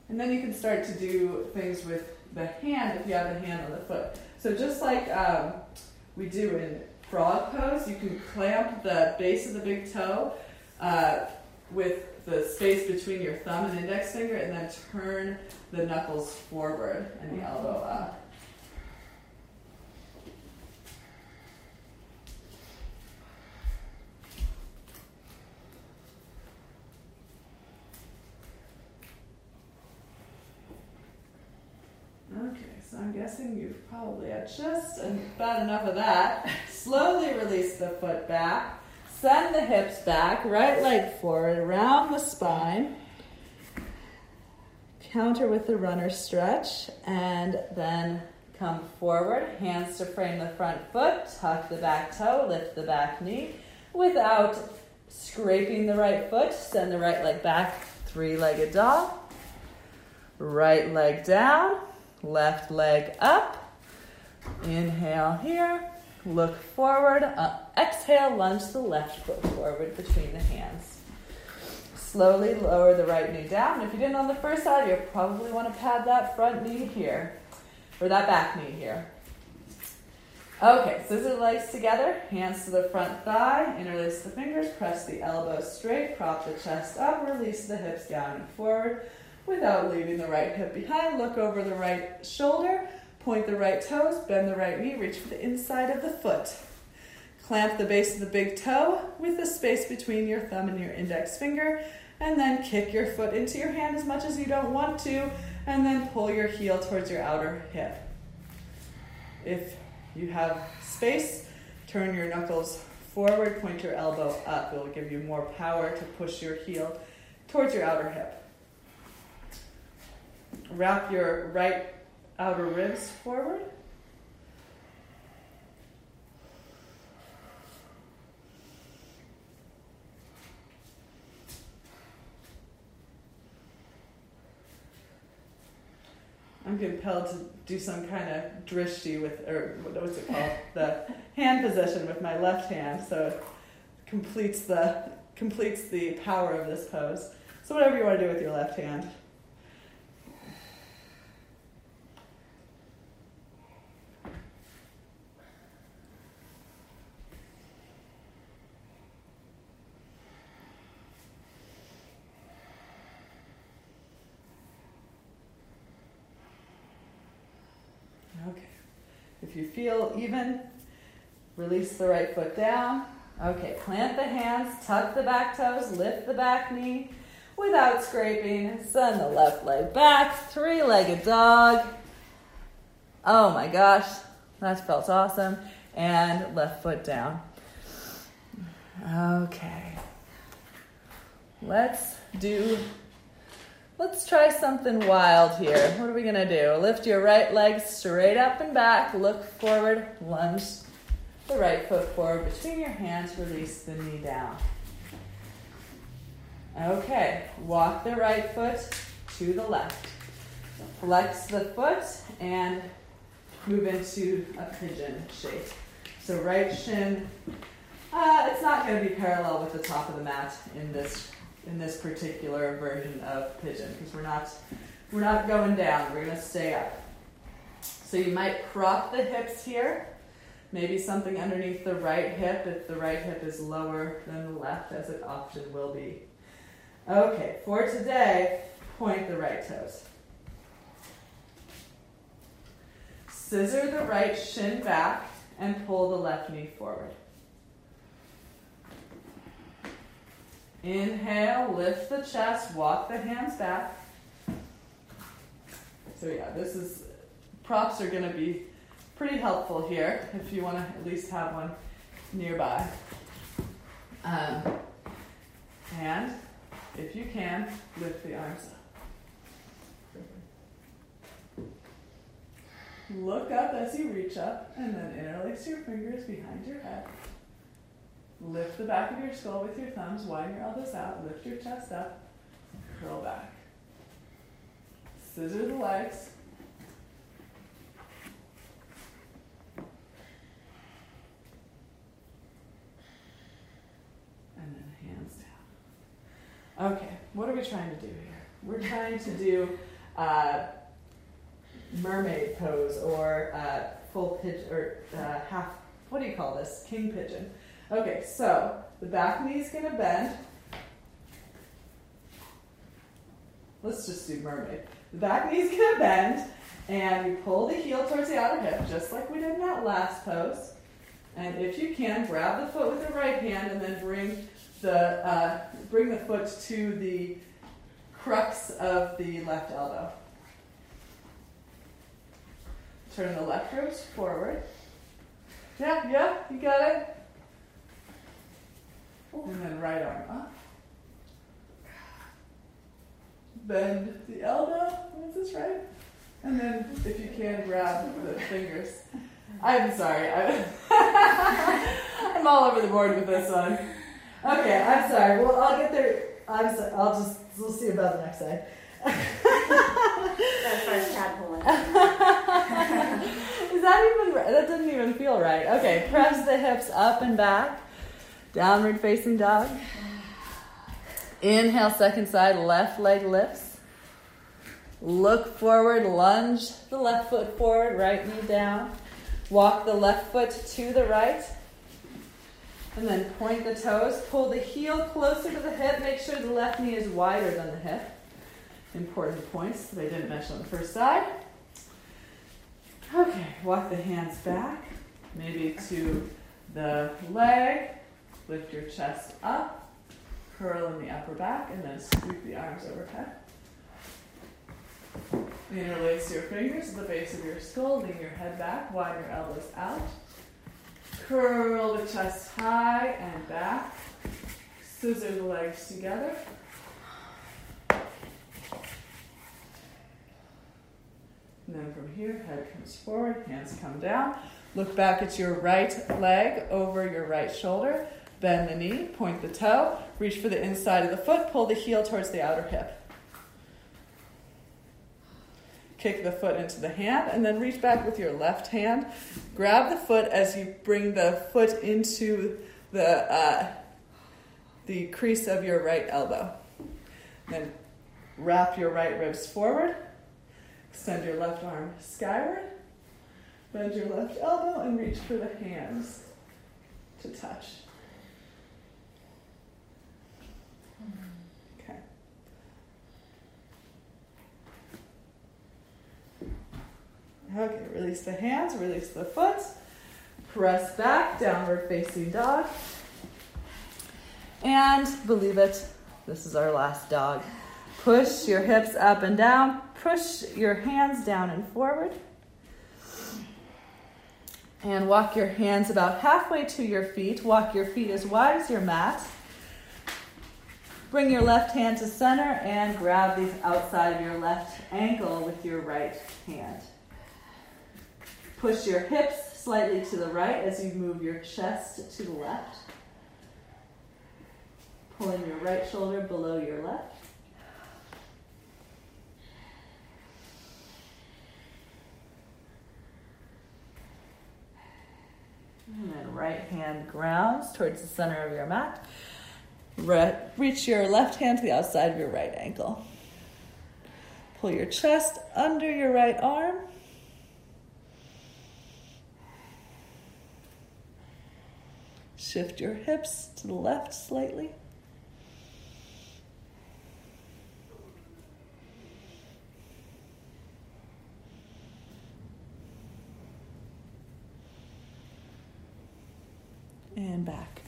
and then you can start to do things with the hand if you have the hand on the foot. So just like um, we do in frog pose, you can clamp the base of the big toe uh, with the space between your thumb and index finger and then turn the knuckles forward and the elbow up. Okay, so I'm guessing you've probably had just about enough of that. Slowly release the foot back. Send the hips back, right leg forward, around the spine. Counter with the runner stretch, and then come forward. Hands to frame the front foot, tuck the back toe, lift the back knee. Without scraping the right foot, send the right leg back, three legged dog. Right leg down, left leg up. Inhale here, look forward. Uh, exhale, lunge the left foot forward between the hands. Slowly lower the right knee down. If you didn't on the first side, you probably want to pad that front knee here, or that back knee here. Okay, scissor legs together, hands to the front thigh, interlace the fingers, press the elbows straight, prop the chest up, release the hips down and forward without leaving the right hip behind. Look over the right shoulder, point the right toes, bend the right knee, reach for the inside of the foot. Clamp the base of the big toe with the space between your thumb and your index finger, and then kick your foot into your hand as much as you don't want to, and then pull your heel towards your outer hip. If you have space, turn your knuckles forward, point your elbow up. It will give you more power to push your heel towards your outer hip. Wrap your right outer ribs forward. I'm compelled to do some kind of drishti with, or what's it called? the hand position with my left hand, so it completes the completes the power of this pose. So whatever you want to do with your left hand. You feel even, release the right foot down. Okay, plant the hands, tuck the back toes, lift the back knee without scraping. Send the left leg back, three legged dog. Oh my gosh, that felt awesome. And left foot down. Okay. Let's do Let's try something wild here. What are we to do? Lift your right leg straight up and back, look forward, lunge the right foot forward between your hands, release the knee down. Okay, walk the right foot to the left. Flex the foot and move into a pigeon shape. So right shin, uh, it's not to be parallel with the top of the mat in this in this particular version of pigeon because we're not we're not going down. We're going to stay up. So you might prop the hips here. Maybe something underneath the right hip if the right hip is lower than the left, as it often will be. Okay, for today, point the right toes. Scissor the right shin back and pull the left knee forward. Inhale, lift the chest, walk the hands back. So yeah, this is, props are gonna be pretty helpful here if you wanna at least have one nearby. Um, and if you can, lift the arms up. Look up as you reach up and then interlace your fingers behind your head. Lift the back of your skull with your thumbs, widen your elbows out, lift your chest up, curl back. Scissor the legs. And then hands down. Okay, what are we trying to do here? We're trying to do uh, mermaid pose or uh, full pitch or uh, half, what do you call this? King pigeon. Okay, so the back knee is going to bend. Let's just do mermaid. The back knee is going to bend, and we pull the heel towards the outer hip, just like we did in that last pose. And if you can, grab the foot with the right hand, and then bring the uh, bring the foot to the crux of the left elbow. Turn the left ribs forward. Yeah, yeah, you got it. And then right arm up. Bend the elbow. Is this right? And then, if you can, grab the fingers. I'm sorry. I'm, I'm all over the board with this one. Okay, I'm sorry. Well, I'll get there. I'm sorry. I'll just, we'll see about the next side. that first tadpole. Is that even, that doesn't even feel right. Okay, press the hips up and back. Downward facing dog. Inhale, second side, left leg lifts. Look forward, lunge the left foot forward, right knee down. Walk the left foot to the right. And then point the toes. Pull the heel closer to the hip. Make sure the left knee is wider than the hip. Important points that I didn't mention on the first side. Okay, walk the hands back, maybe to the leg. Lift your chest up, curl in the upper back, and then sweep the arms overhead. Interlace your fingers at the base of your skull, lean your head back, widen your elbows out. Curl the chest high and back. Scissor the legs together. And then from here, head comes forward, hands come down. Look back at your right leg over your right shoulder. Bend the knee, point the toe, reach for the inside of the foot, pull the heel towards the outer hip. kick the foot into the hand, and then reach back with your left hand. Grab the foot as you bring the foot into the uh, the crease of your right elbow. Then wrap your right ribs forward. Extend your left arm skyward. Bend your left elbow and reach for the hands to touch. Okay. Okay, release the hands, release the foot. Press back, downward facing dog. And believe it, this is our last dog. Push your hips up and down. Push your hands down and forward. And walk your hands about halfway to your feet. Walk your feet as wide as your mat. Bring your left hand to center and grab the outside of your left ankle with your right hand. Push your hips slightly to the right as you move your chest to the left. Pulling your right shoulder below your left. And then right hand grounds towards the center of your mat. Re- reach your left hand to the outside of your right ankle. Pull your chest under your right arm. Shift your hips to the left slightly. And back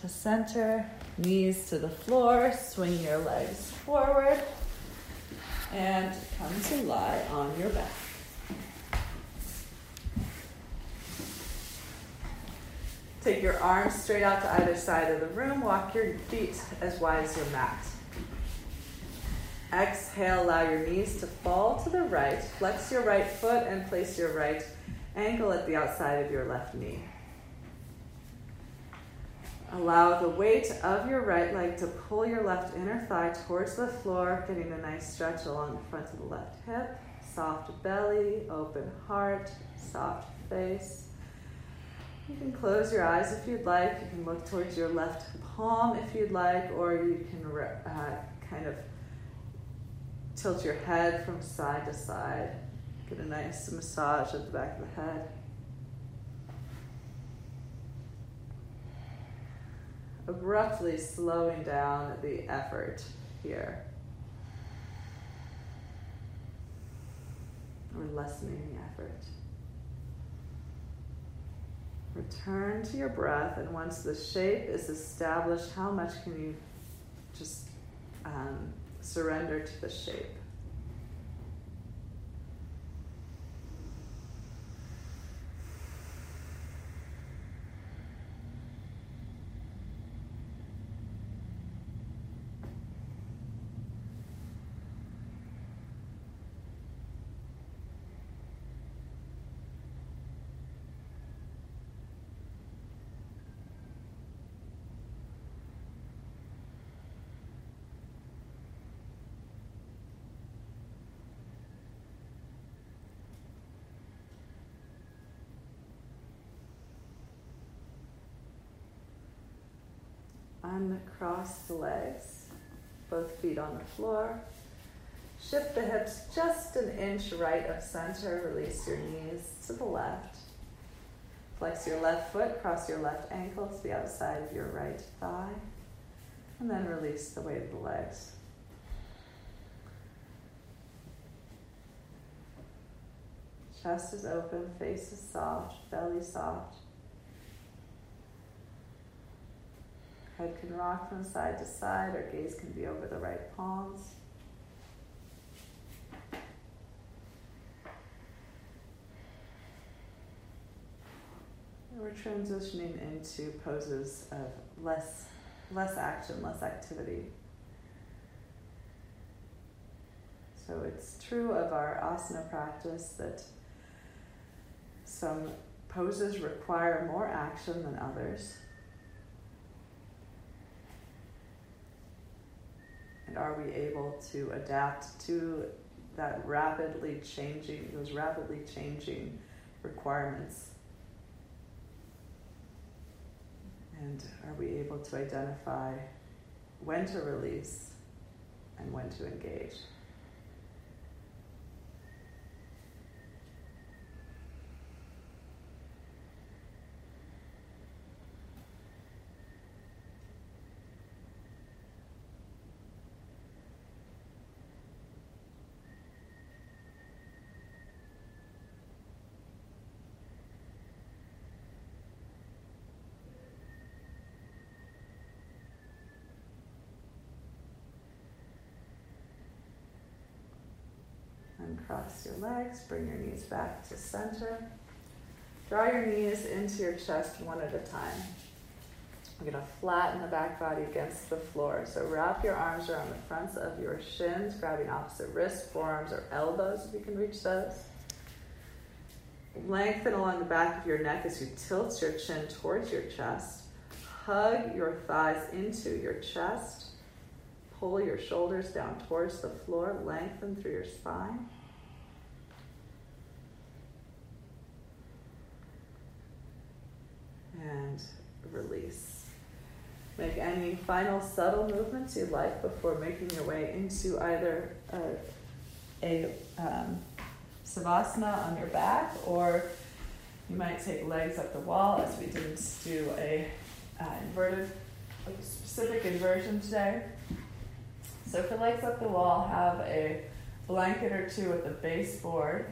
to center, knees to the floor, swing your legs forward, and come to lie on your back. Take your arms straight out to either side of the room. Walk your feet as wide as your mat. Exhale, allow your knees to fall to the right. Flex your right foot and place your right ankle at the outside of your left knee. Allow the weight of your right leg to pull your left inner thigh towards the floor, getting a nice stretch along the front of the left hip. Soft belly, open heart, soft face. You can close your eyes if you'd like. You can look towards your left palm if you'd like, or you can uh, kind of tilt your head from side to side. Get a nice massage at the back of the head. abruptly slowing down the effort here. Or lessening the effort. Return to your breath, and once the shape is established, how much can you just um, surrender to the shape? Uncross the legs, both feet on the floor. Shift the hips just an inch right of center. Release your knees to the left. Flex your left foot, cross your left ankle to the outside of your right thigh. And then release the weight of the legs. Chest is open, face is soft, belly soft. Head can rock from side to side, or gaze can be over the right palms. we're transitioning into poses of less, less action, less activity. So it's true of our asana practice that some poses require more action than others. And are we able to adapt to that rapidly changing, those rapidly changing requirements? And are we able to identify when to release and when to engage? Cross your legs, bring your knees back to center. Draw your knees into your chest one at a time. We're going to flatten the back body against the floor. So wrap your arms around the fronts of your shins, grabbing opposite wrists, forearms, or elbows if you can reach those. Lengthen along the back of your neck as you tilt your chin towards your chest. Hug your thighs into your chest. Pull your shoulders down towards the floor. Lengthen through your spine. And release. Make any final subtle movements you like before making your way into either a, a um, savasana on your back or you might take legs up the wall as we didn't do a uh, inverted, a specific inversion today. So for legs up the wall, have a blanket or two at the baseboard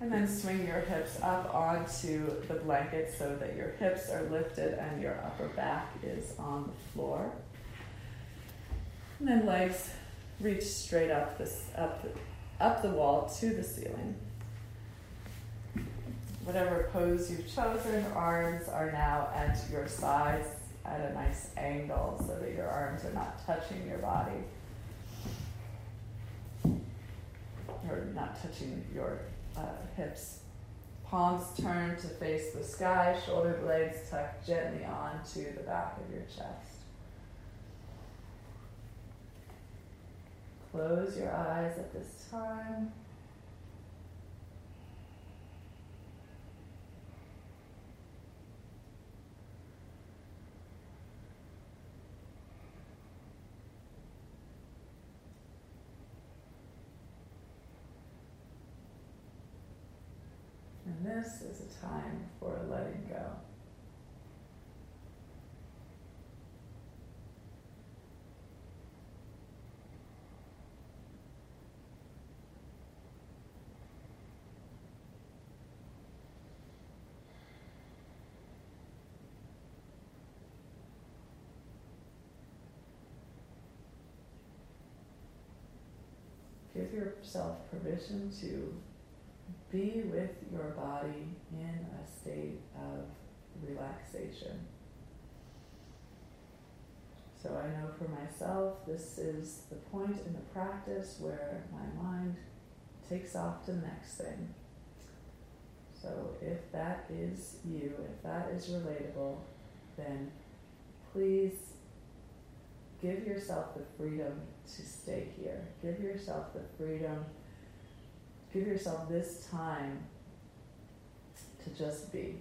and then swing your hips up onto the blanket so that your hips are lifted and your upper back is on the floor. And then legs reach straight up this up up the wall to the ceiling. Whatever pose you've chosen, arms are now at your sides at a nice angle so that your arms are not touching your body. Or not touching your uh, hips. Palms turn to face the sky, shoulder blades tuck gently onto the back of your chest. Close your eyes at this time. This is a time for letting go. Give yourself permission to be with your body in a state of relaxation. So I know for myself, this is the point in the practice where my mind takes off to the next thing. So if that is you, if that is relatable, then please give yourself the freedom to stay here. Give yourself the freedom Give yourself this time to just be.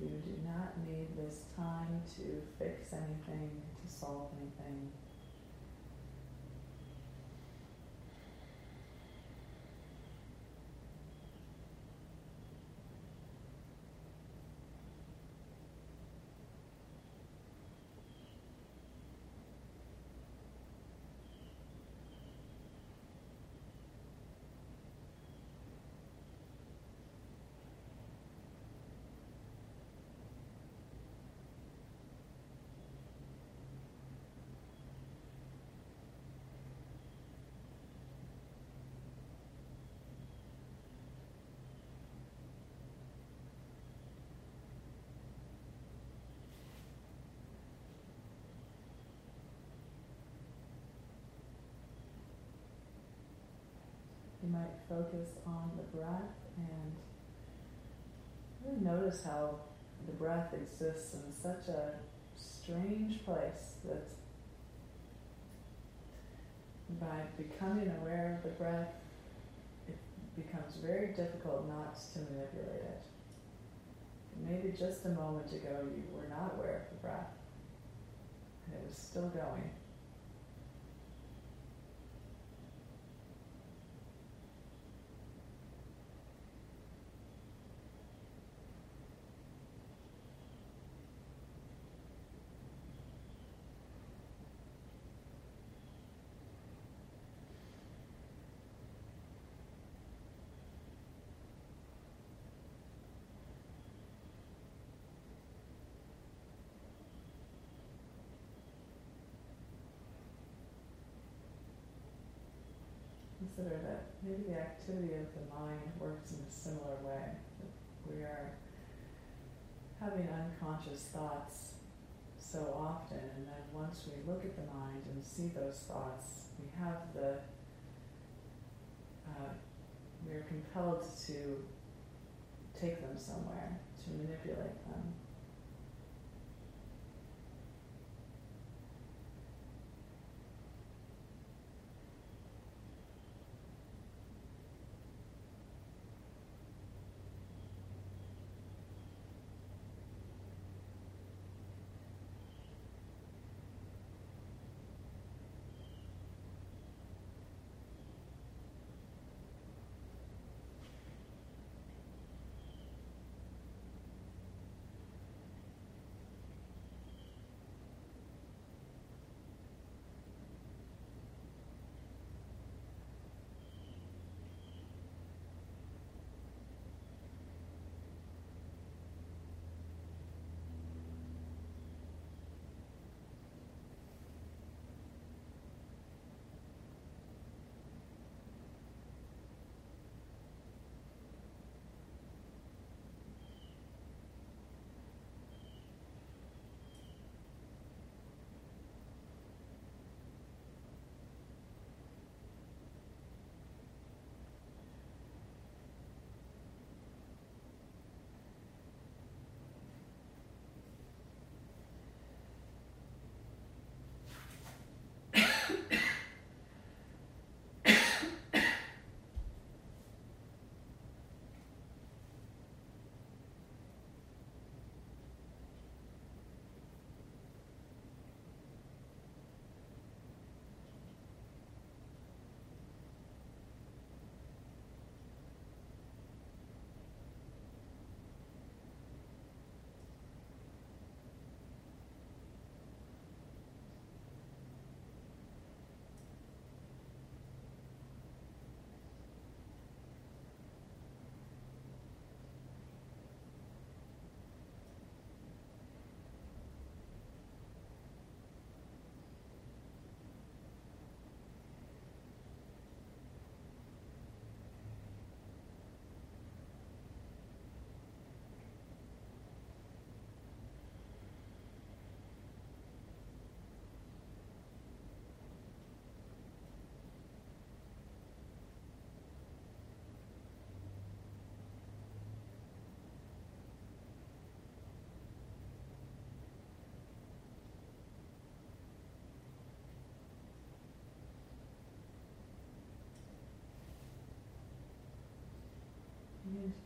You do not need this time to fix anything, to solve anything. You might focus on the breath and really notice how the breath exists in such a strange place that by becoming aware of the breath, it becomes very difficult not to manipulate it. Maybe just a moment ago you were not aware of the breath, and it was still going. Consider that maybe the activity of the mind works in a similar way. We are having unconscious thoughts so often, and then once we look at the mind and see those thoughts, we have the uh, we are compelled to take them somewhere, to manipulate them.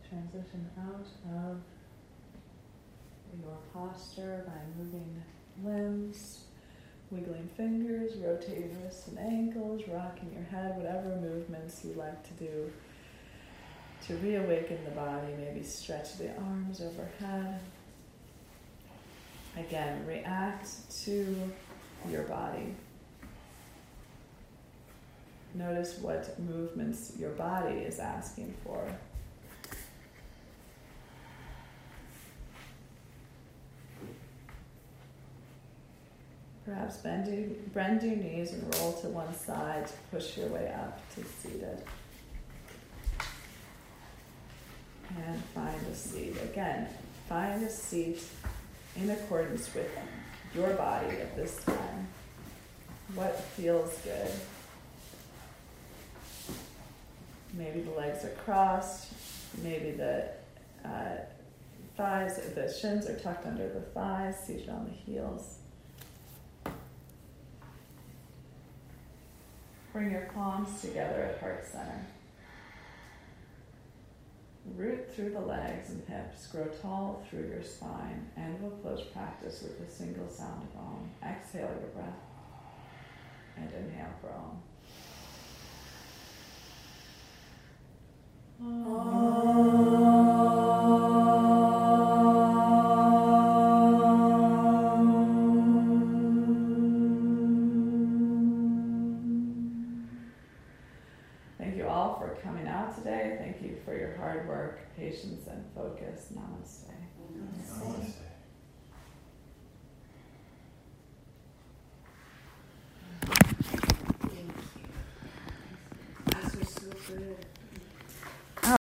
Transition out of your posture by moving limbs, wiggling fingers, rotating wrists and ankles, rocking your head, whatever movements you like to do to reawaken the body. Maybe stretch the arms overhead. Again, react to your body. Notice what movements your body is asking for. Perhaps bend, your, bend your knees and roll to one side to push your way up to seated. And find a seat. Again, find a seat in accordance with your body at this time. What feels good? maybe the legs are crossed, maybe the uh, thighs, the shins are tucked under the thighs, seated on the heels. Bring your palms together at heart center. Root through the legs and hips. Grow tall through your spine. And we'll close practice with a single sound of Om. Exhale your breath. And inhale for Om. Thank